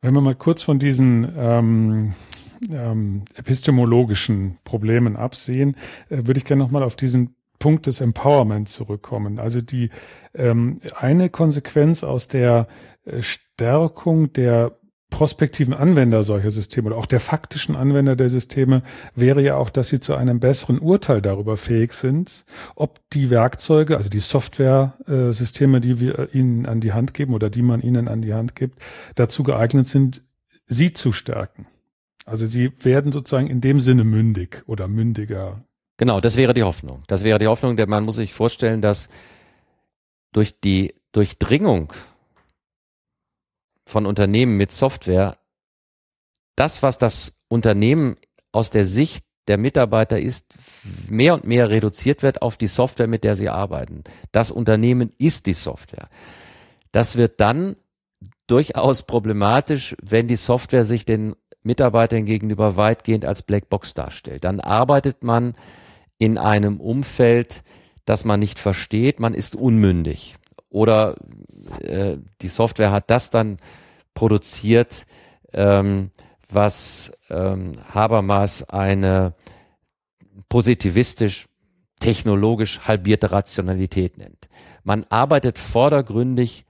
Wenn wir mal kurz von diesen ähm, ähm, epistemologischen Problemen absehen, äh, würde ich gerne nochmal auf diesen Punkt des Empowerment zurückkommen. Also die ähm, eine Konsequenz aus der äh, Stärkung der prospektiven Anwender solcher Systeme oder auch der faktischen Anwender der Systeme wäre ja auch, dass sie zu einem besseren Urteil darüber fähig sind, ob die Werkzeuge, also die Software-Systeme, die wir ihnen an die Hand geben oder die man ihnen an die Hand gibt, dazu geeignet sind, sie zu stärken. Also sie werden sozusagen in dem Sinne mündig oder mündiger. Genau, das wäre die Hoffnung. Das wäre die Hoffnung, denn man muss sich vorstellen, dass durch die Durchdringung von Unternehmen mit Software das, was das Unternehmen aus der Sicht der Mitarbeiter ist, mehr und mehr reduziert wird auf die Software, mit der sie arbeiten. Das Unternehmen ist die Software. Das wird dann durchaus problematisch, wenn die Software sich den Mitarbeitern gegenüber weitgehend als Blackbox darstellt. Dann arbeitet man in einem Umfeld, das man nicht versteht, man ist unmündig. Oder äh, die Software hat das dann produziert, ähm, was ähm, Habermas eine positivistisch, technologisch halbierte Rationalität nennt. Man arbeitet vordergründig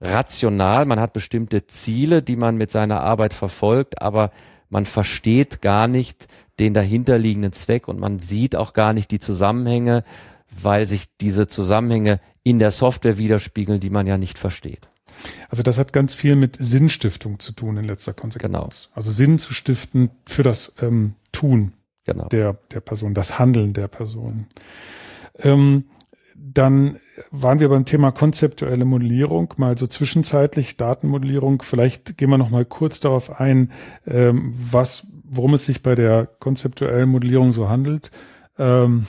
rational, man hat bestimmte Ziele, die man mit seiner Arbeit verfolgt, aber man versteht gar nicht den dahinterliegenden Zweck und man sieht auch gar nicht die Zusammenhänge, weil sich diese Zusammenhänge in der Software widerspiegeln, die man ja nicht versteht. Also das hat ganz viel mit Sinnstiftung zu tun in letzter Konsequenz. Genau. Also Sinn zu stiften für das ähm, Tun genau. der, der Person, das Handeln der Person. Ähm, dann waren wir beim Thema konzeptuelle Modellierung, mal so zwischenzeitlich Datenmodellierung. Vielleicht gehen wir noch mal kurz darauf ein, ähm, was, worum es sich bei der konzeptuellen Modellierung so handelt. Ähm,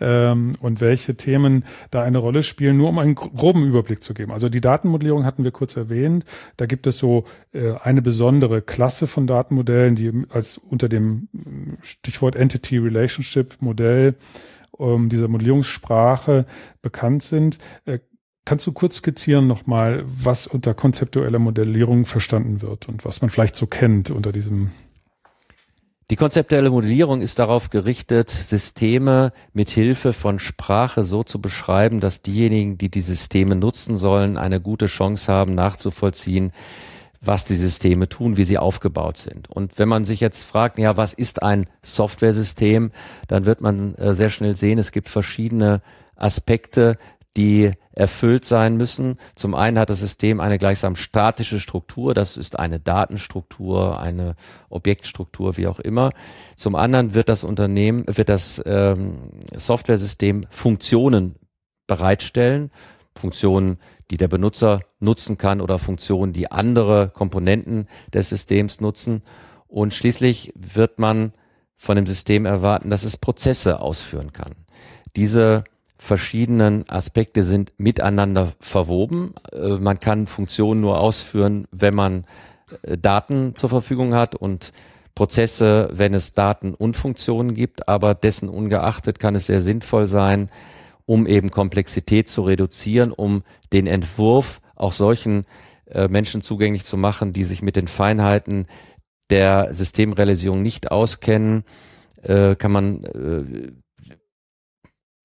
ähm, und welche Themen da eine Rolle spielen, nur um einen groben Überblick zu geben. Also die Datenmodellierung hatten wir kurz erwähnt. Da gibt es so äh, eine besondere Klasse von Datenmodellen, die als unter dem Stichwort Entity Relationship Modell ähm, dieser Modellierungssprache bekannt sind. Äh, Kannst du kurz skizzieren nochmal, was unter konzeptueller Modellierung verstanden wird und was man vielleicht so kennt unter diesem die konzeptuelle Modellierung ist darauf gerichtet, Systeme mit Hilfe von Sprache so zu beschreiben, dass diejenigen, die die Systeme nutzen sollen, eine gute Chance haben, nachzuvollziehen, was die Systeme tun, wie sie aufgebaut sind. Und wenn man sich jetzt fragt, ja, was ist ein Softwaresystem, dann wird man äh, sehr schnell sehen, es gibt verschiedene Aspekte, die erfüllt sein müssen. Zum einen hat das System eine gleichsam statische Struktur, das ist eine Datenstruktur, eine Objektstruktur, wie auch immer. Zum anderen wird das Unternehmen, wird das ähm, Softwaresystem Funktionen bereitstellen, Funktionen, die der Benutzer nutzen kann oder Funktionen, die andere Komponenten des Systems nutzen. Und schließlich wird man von dem System erwarten, dass es Prozesse ausführen kann. Diese verschiedenen Aspekte sind miteinander verwoben. Äh, man kann Funktionen nur ausführen, wenn man äh, Daten zur Verfügung hat und Prozesse, wenn es Daten und Funktionen gibt, aber dessen ungeachtet kann es sehr sinnvoll sein, um eben Komplexität zu reduzieren, um den Entwurf auch solchen äh, Menschen zugänglich zu machen, die sich mit den Feinheiten der Systemrealisierung nicht auskennen, kann man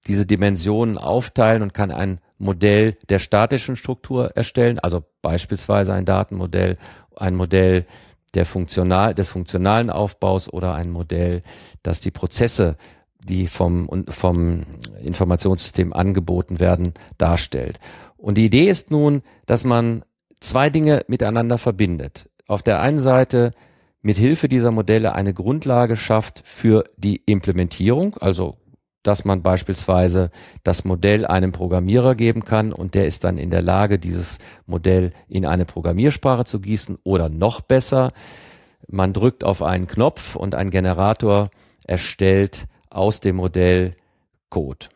diese Dimensionen aufteilen und kann ein Modell der statischen Struktur erstellen, also beispielsweise ein Datenmodell, ein Modell der funktional, des funktionalen Aufbaus oder ein Modell, das die Prozesse, die vom, vom Informationssystem angeboten werden, darstellt. Und die Idee ist nun, dass man zwei Dinge miteinander verbindet. Auf der einen Seite mit Hilfe dieser Modelle eine Grundlage schafft für die Implementierung, also dass man beispielsweise das Modell einem Programmierer geben kann und der ist dann in der Lage, dieses Modell in eine Programmiersprache zu gießen oder noch besser, man drückt auf einen Knopf und ein Generator erstellt aus dem Modell Code.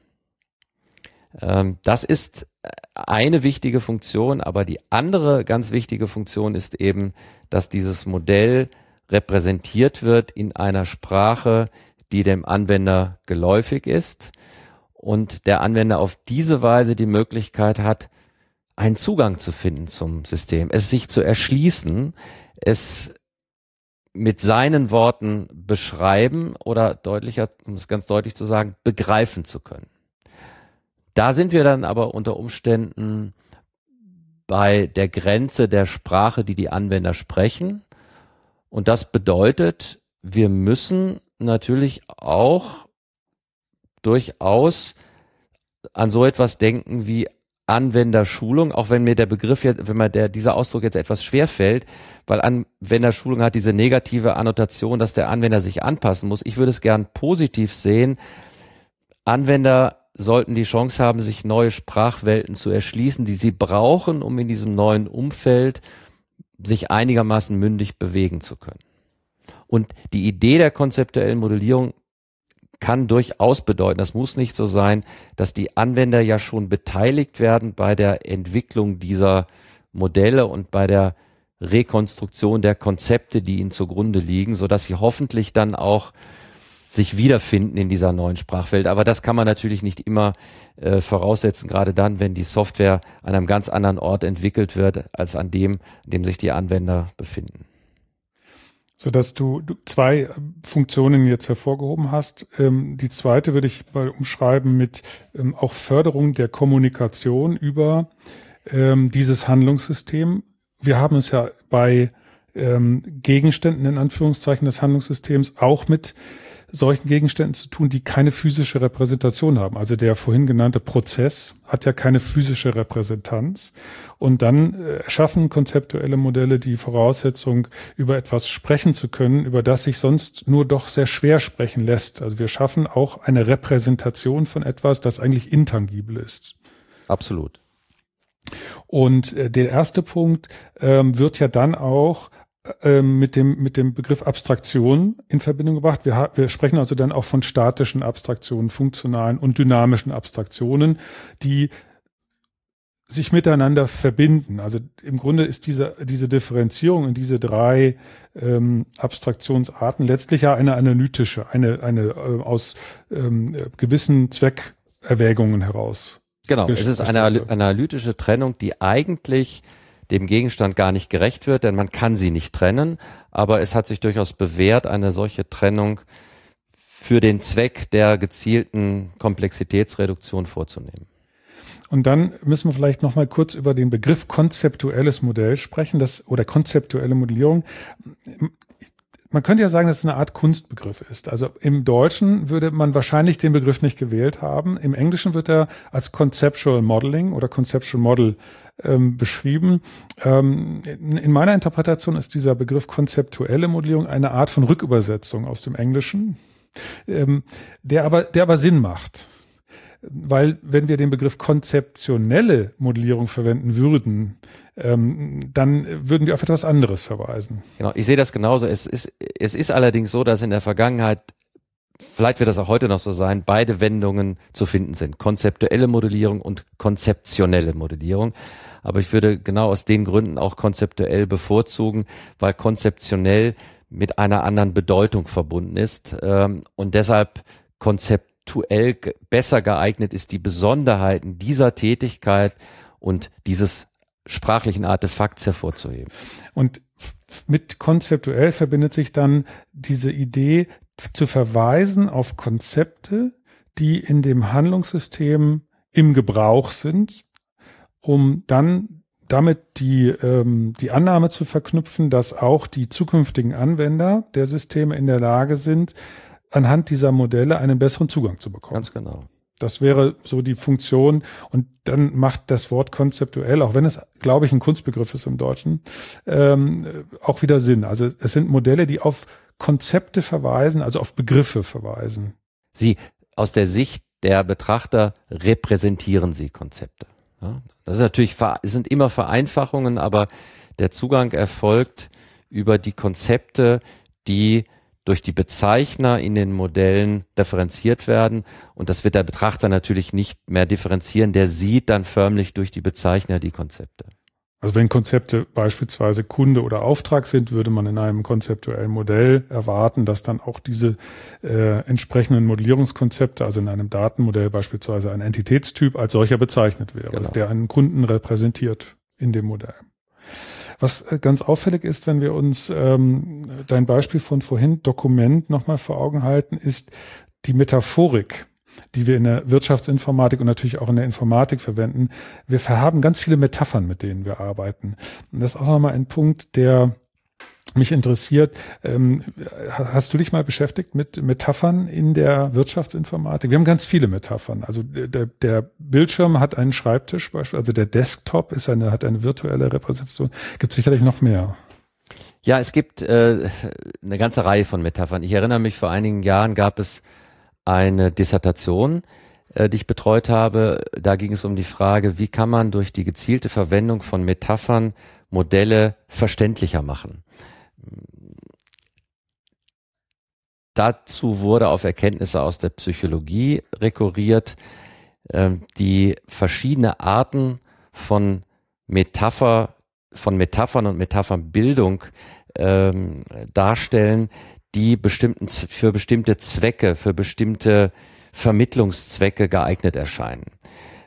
Ähm, das ist eine wichtige Funktion, aber die andere ganz wichtige Funktion ist eben, dass dieses Modell repräsentiert wird in einer Sprache, die dem Anwender geläufig ist und der Anwender auf diese Weise die Möglichkeit hat, einen Zugang zu finden zum System, es sich zu erschließen, es mit seinen Worten beschreiben oder deutlicher, um es ganz deutlich zu sagen, begreifen zu können. Da sind wir dann aber unter Umständen bei der Grenze der Sprache, die die Anwender sprechen. Und das bedeutet, wir müssen natürlich auch durchaus an so etwas denken wie Anwenderschulung, auch wenn mir der Begriff jetzt, wenn mir der, dieser Ausdruck jetzt etwas schwer fällt, weil Anwenderschulung hat diese negative Annotation, dass der Anwender sich anpassen muss. Ich würde es gern positiv sehen. Anwender sollten die Chance haben, sich neue Sprachwelten zu erschließen, die sie brauchen, um in diesem neuen Umfeld sich einigermaßen mündig bewegen zu können. Und die Idee der konzeptuellen Modellierung kann durchaus bedeuten, das muss nicht so sein, dass die Anwender ja schon beteiligt werden bei der Entwicklung dieser Modelle und bei der Rekonstruktion der Konzepte, die ihnen zugrunde liegen, so dass sie hoffentlich dann auch sich wiederfinden in dieser neuen Sprachwelt. Aber das kann man natürlich nicht immer äh, voraussetzen, gerade dann, wenn die Software an einem ganz anderen Ort entwickelt wird, als an dem, an dem sich die Anwender befinden so dass du, zwei Funktionen jetzt hervorgehoben hast. Ähm, die zweite würde ich mal umschreiben mit ähm, auch Förderung der Kommunikation über ähm, dieses Handlungssystem. Wir haben es ja bei Gegenständen in Anführungszeichen des Handlungssystems auch mit solchen Gegenständen zu tun, die keine physische Repräsentation haben. Also der vorhin genannte Prozess hat ja keine physische Repräsentanz. Und dann äh, schaffen konzeptuelle Modelle die Voraussetzung, über etwas sprechen zu können, über das sich sonst nur doch sehr schwer sprechen lässt. Also wir schaffen auch eine Repräsentation von etwas, das eigentlich intangibel ist. Absolut. Und äh, der erste Punkt ähm, wird ja dann auch äh, mit dem, mit dem Begriff Abstraktion in Verbindung gebracht. Wir, wir sprechen also dann auch von statischen Abstraktionen, funktionalen und dynamischen Abstraktionen, die sich miteinander verbinden. Also im Grunde ist diese, diese Differenzierung in diese drei ähm, Abstraktionsarten letztlich ja eine analytische, eine, eine äh, aus ähm, gewissen Zweckerwägungen heraus. Genau, es ist eine analytische Trennung, die eigentlich dem Gegenstand gar nicht gerecht wird, denn man kann sie nicht trennen, aber es hat sich durchaus bewährt, eine solche Trennung für den Zweck der gezielten Komplexitätsreduktion vorzunehmen. Und dann müssen wir vielleicht noch mal kurz über den Begriff konzeptuelles Modell sprechen, das oder konzeptuelle Modellierung. Man könnte ja sagen, dass es eine Art Kunstbegriff ist. Also im Deutschen würde man wahrscheinlich den Begriff nicht gewählt haben. Im Englischen wird er als Conceptual Modeling oder Conceptual Model ähm, beschrieben. Ähm, in, in meiner Interpretation ist dieser Begriff konzeptuelle Modellierung eine Art von Rückübersetzung aus dem Englischen, ähm, der aber, der aber Sinn macht weil wenn wir den Begriff konzeptionelle Modellierung verwenden würden, ähm, dann würden wir auf etwas anderes verweisen. Genau, ich sehe das genauso. Es ist, es ist allerdings so, dass in der Vergangenheit, vielleicht wird das auch heute noch so sein, beide Wendungen zu finden sind. Konzeptuelle Modellierung und konzeptionelle Modellierung. Aber ich würde genau aus den Gründen auch konzeptuell bevorzugen, weil konzeptionell mit einer anderen Bedeutung verbunden ist ähm, und deshalb Konzept aktuell besser geeignet ist, die Besonderheiten dieser Tätigkeit und dieses sprachlichen Artefakts hervorzuheben. Und mit konzeptuell verbindet sich dann diese Idee zu verweisen auf Konzepte, die in dem Handlungssystem im Gebrauch sind, um dann damit die, ähm, die Annahme zu verknüpfen, dass auch die zukünftigen Anwender der Systeme in der Lage sind, anhand dieser Modelle einen besseren Zugang zu bekommen. Ganz genau. Das wäre so die Funktion. Und dann macht das Wort konzeptuell, auch wenn es, glaube ich, ein Kunstbegriff ist im Deutschen, ähm, auch wieder Sinn. Also es sind Modelle, die auf Konzepte verweisen, also auf Begriffe verweisen. Sie aus der Sicht der Betrachter repräsentieren sie Konzepte. Ja, das ist natürlich, es sind immer Vereinfachungen, aber der Zugang erfolgt über die Konzepte, die durch die Bezeichner in den Modellen differenziert werden. Und das wird der Betrachter natürlich nicht mehr differenzieren. Der sieht dann förmlich durch die Bezeichner die Konzepte. Also wenn Konzepte beispielsweise Kunde oder Auftrag sind, würde man in einem konzeptuellen Modell erwarten, dass dann auch diese äh, entsprechenden Modellierungskonzepte, also in einem Datenmodell beispielsweise ein Entitätstyp als solcher bezeichnet wäre, genau. der einen Kunden repräsentiert in dem Modell. Was äh, ganz auffällig ist, wenn wir uns ähm, dein Beispiel von vorhin Dokument nochmal vor Augen halten, ist die Metaphorik die wir in der Wirtschaftsinformatik und natürlich auch in der Informatik verwenden. Wir haben ganz viele Metaphern, mit denen wir arbeiten. Und das ist auch nochmal ein Punkt, der mich interessiert, ähm, hast du dich mal beschäftigt mit Metaphern in der Wirtschaftsinformatik? Wir haben ganz viele Metaphern. Also der, der Bildschirm hat einen Schreibtisch, beispielsweise, also der Desktop ist eine, hat eine virtuelle Repräsentation. Gibt sicherlich noch mehr. Ja, es gibt äh, eine ganze Reihe von Metaphern. Ich erinnere mich, vor einigen Jahren gab es eine Dissertation, äh, die ich betreut habe. Da ging es um die Frage, wie kann man durch die gezielte Verwendung von Metaphern Modelle verständlicher machen. Dazu wurde auf Erkenntnisse aus der Psychologie rekurriert, ähm, die verschiedene Arten von Metapher, von Metaphern und Metaphernbildung ähm, darstellen, die bestimmten, für bestimmte Zwecke, für bestimmte Vermittlungszwecke geeignet erscheinen.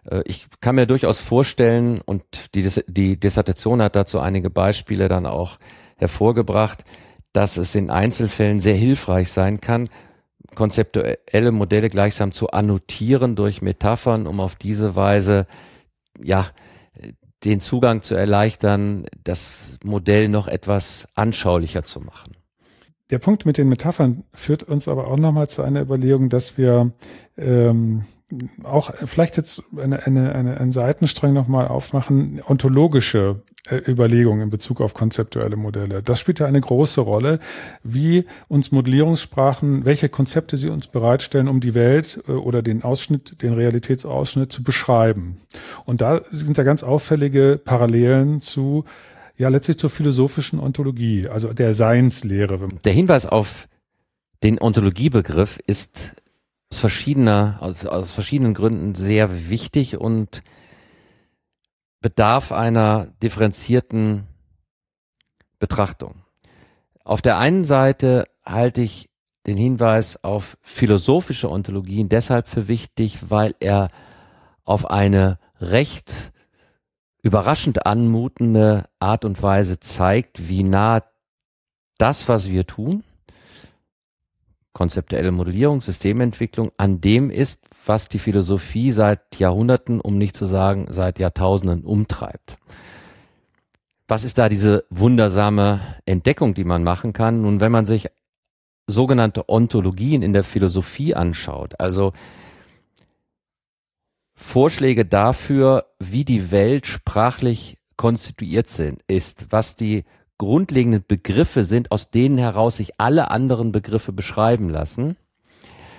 Äh, ich kann mir durchaus vorstellen, und die, die Dissertation hat dazu einige Beispiele dann auch hervorgebracht, dass es in Einzelfällen sehr hilfreich sein kann, konzeptuelle Modelle gleichsam zu annotieren durch Metaphern, um auf diese Weise, ja, den Zugang zu erleichtern, das Modell noch etwas anschaulicher zu machen. Der Punkt mit den Metaphern führt uns aber auch nochmal zu einer Überlegung, dass wir ähm, auch vielleicht jetzt eine, eine, eine, einen Seitenstrang nochmal aufmachen, ontologische äh, Überlegungen in Bezug auf konzeptuelle Modelle. Das spielt ja eine große Rolle, wie uns Modellierungssprachen, welche Konzepte sie uns bereitstellen, um die Welt äh, oder den Ausschnitt, den Realitätsausschnitt zu beschreiben. Und da sind ja ganz auffällige Parallelen zu ja letztlich zur philosophischen Ontologie, also der Seinslehre. Der Hinweis auf den Ontologiebegriff ist aus verschiedener, aus, aus verschiedenen Gründen sehr wichtig und bedarf einer differenzierten Betrachtung. Auf der einen Seite halte ich den Hinweis auf philosophische Ontologien deshalb für wichtig, weil er auf eine recht überraschend anmutende Art und Weise zeigt, wie nah das, was wir tun, konzeptuelle Modellierung, Systementwicklung, an dem ist, was die Philosophie seit Jahrhunderten, um nicht zu sagen seit Jahrtausenden umtreibt. Was ist da diese wundersame Entdeckung, die man machen kann? Nun, wenn man sich sogenannte Ontologien in der Philosophie anschaut, also Vorschläge dafür, wie die Welt sprachlich konstituiert sind, ist, was die grundlegenden Begriffe sind, aus denen heraus sich alle anderen Begriffe beschreiben lassen,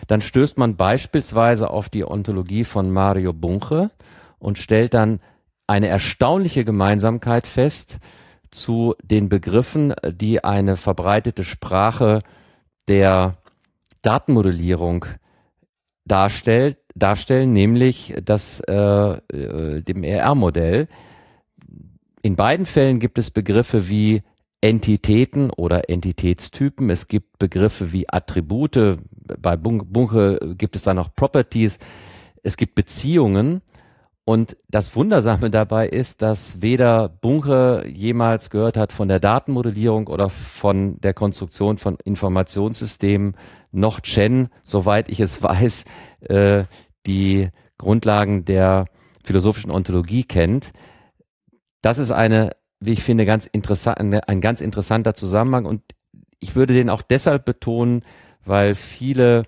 dann stößt man beispielsweise auf die Ontologie von Mario Bunche und stellt dann eine erstaunliche Gemeinsamkeit fest zu den Begriffen, die eine verbreitete Sprache der Datenmodellierung darstellt, darstellen, nämlich das äh, äh dem ER-Modell. In beiden Fällen gibt es Begriffe wie Entitäten oder Entitätstypen. Es gibt Begriffe wie Attribute. Bei Bunke gibt es dann noch Properties. Es gibt Beziehungen. Und das Wundersame dabei ist, dass weder Bunke jemals gehört hat von der Datenmodellierung oder von der Konstruktion von Informationssystemen, noch Chen, soweit ich es weiß, äh, die Grundlagen der philosophischen Ontologie kennt. Das ist eine wie ich finde, ganz interessant, ein ganz interessanter Zusammenhang und ich würde den auch deshalb betonen, weil viele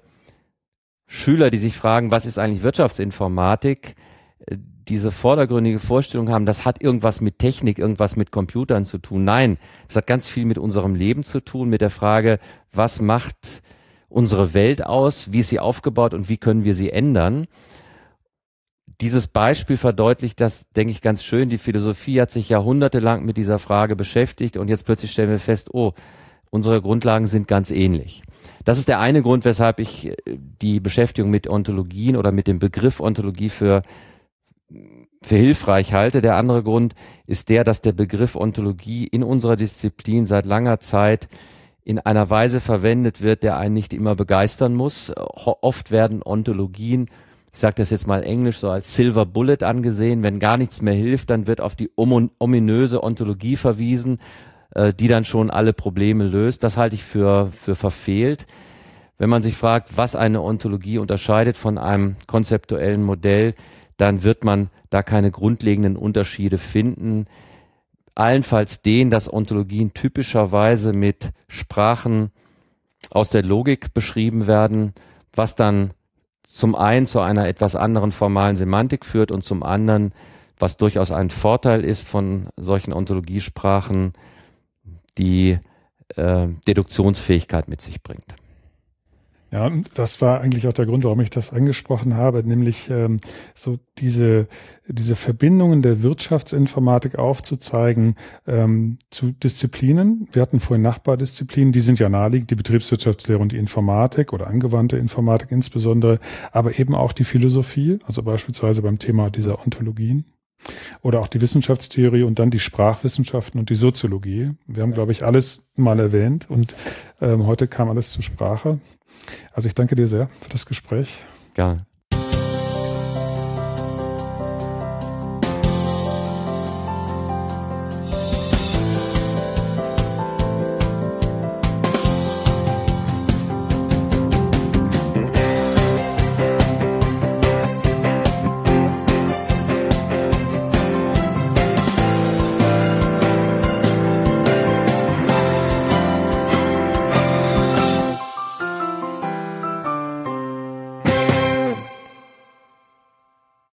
Schüler, die sich fragen, was ist eigentlich Wirtschaftsinformatik, diese vordergründige Vorstellung haben, das hat irgendwas mit Technik, irgendwas mit Computern zu tun. Nein, es hat ganz viel mit unserem Leben zu tun, mit der Frage, was macht unsere Welt aus, wie ist sie aufgebaut und wie können wir sie ändern dieses Beispiel verdeutlicht das, denke ich, ganz schön. Die Philosophie hat sich jahrhundertelang mit dieser Frage beschäftigt und jetzt plötzlich stellen wir fest, oh, unsere Grundlagen sind ganz ähnlich. Das ist der eine Grund, weshalb ich äh, die Beschäftigung mit Ontologien oder mit dem Begriff Ontologie für, für hilfreich halte. Der andere Grund ist der, dass der Begriff Ontologie in unserer Disziplin seit langer Zeit in einer Weise verwendet wird, der einen nicht immer begeistern muss. Oft werden Ontologien ich sage das jetzt mal englisch, so als Silver Bullet angesehen. Wenn gar nichts mehr hilft, dann wird auf die ominöse Ontologie verwiesen, äh, die dann schon alle Probleme löst. Das halte ich für, für verfehlt. Wenn man sich fragt, was eine Ontologie unterscheidet von einem konzeptuellen Modell, dann wird man da keine grundlegenden Unterschiede finden. Allenfalls den, dass Ontologien typischerweise mit Sprachen aus der Logik beschrieben werden, was dann zum einen zu einer etwas anderen formalen Semantik führt und zum anderen, was durchaus ein Vorteil ist von solchen Ontologiesprachen, die äh, Deduktionsfähigkeit mit sich bringt. Ja, und das war eigentlich auch der Grund, warum ich das angesprochen habe, nämlich ähm, so diese, diese Verbindungen der Wirtschaftsinformatik aufzuzeigen ähm, zu Disziplinen. Wir hatten vorhin Nachbardisziplinen, die sind ja naheliegend, die Betriebswirtschaftslehre und die Informatik oder angewandte Informatik insbesondere, aber eben auch die Philosophie, also beispielsweise beim Thema dieser Ontologien. Oder auch die Wissenschaftstheorie und dann die Sprachwissenschaften und die Soziologie. Wir haben, ja. glaube ich, alles mal erwähnt und ähm, heute kam alles zur Sprache. Also ich danke dir sehr für das Gespräch. Gerne.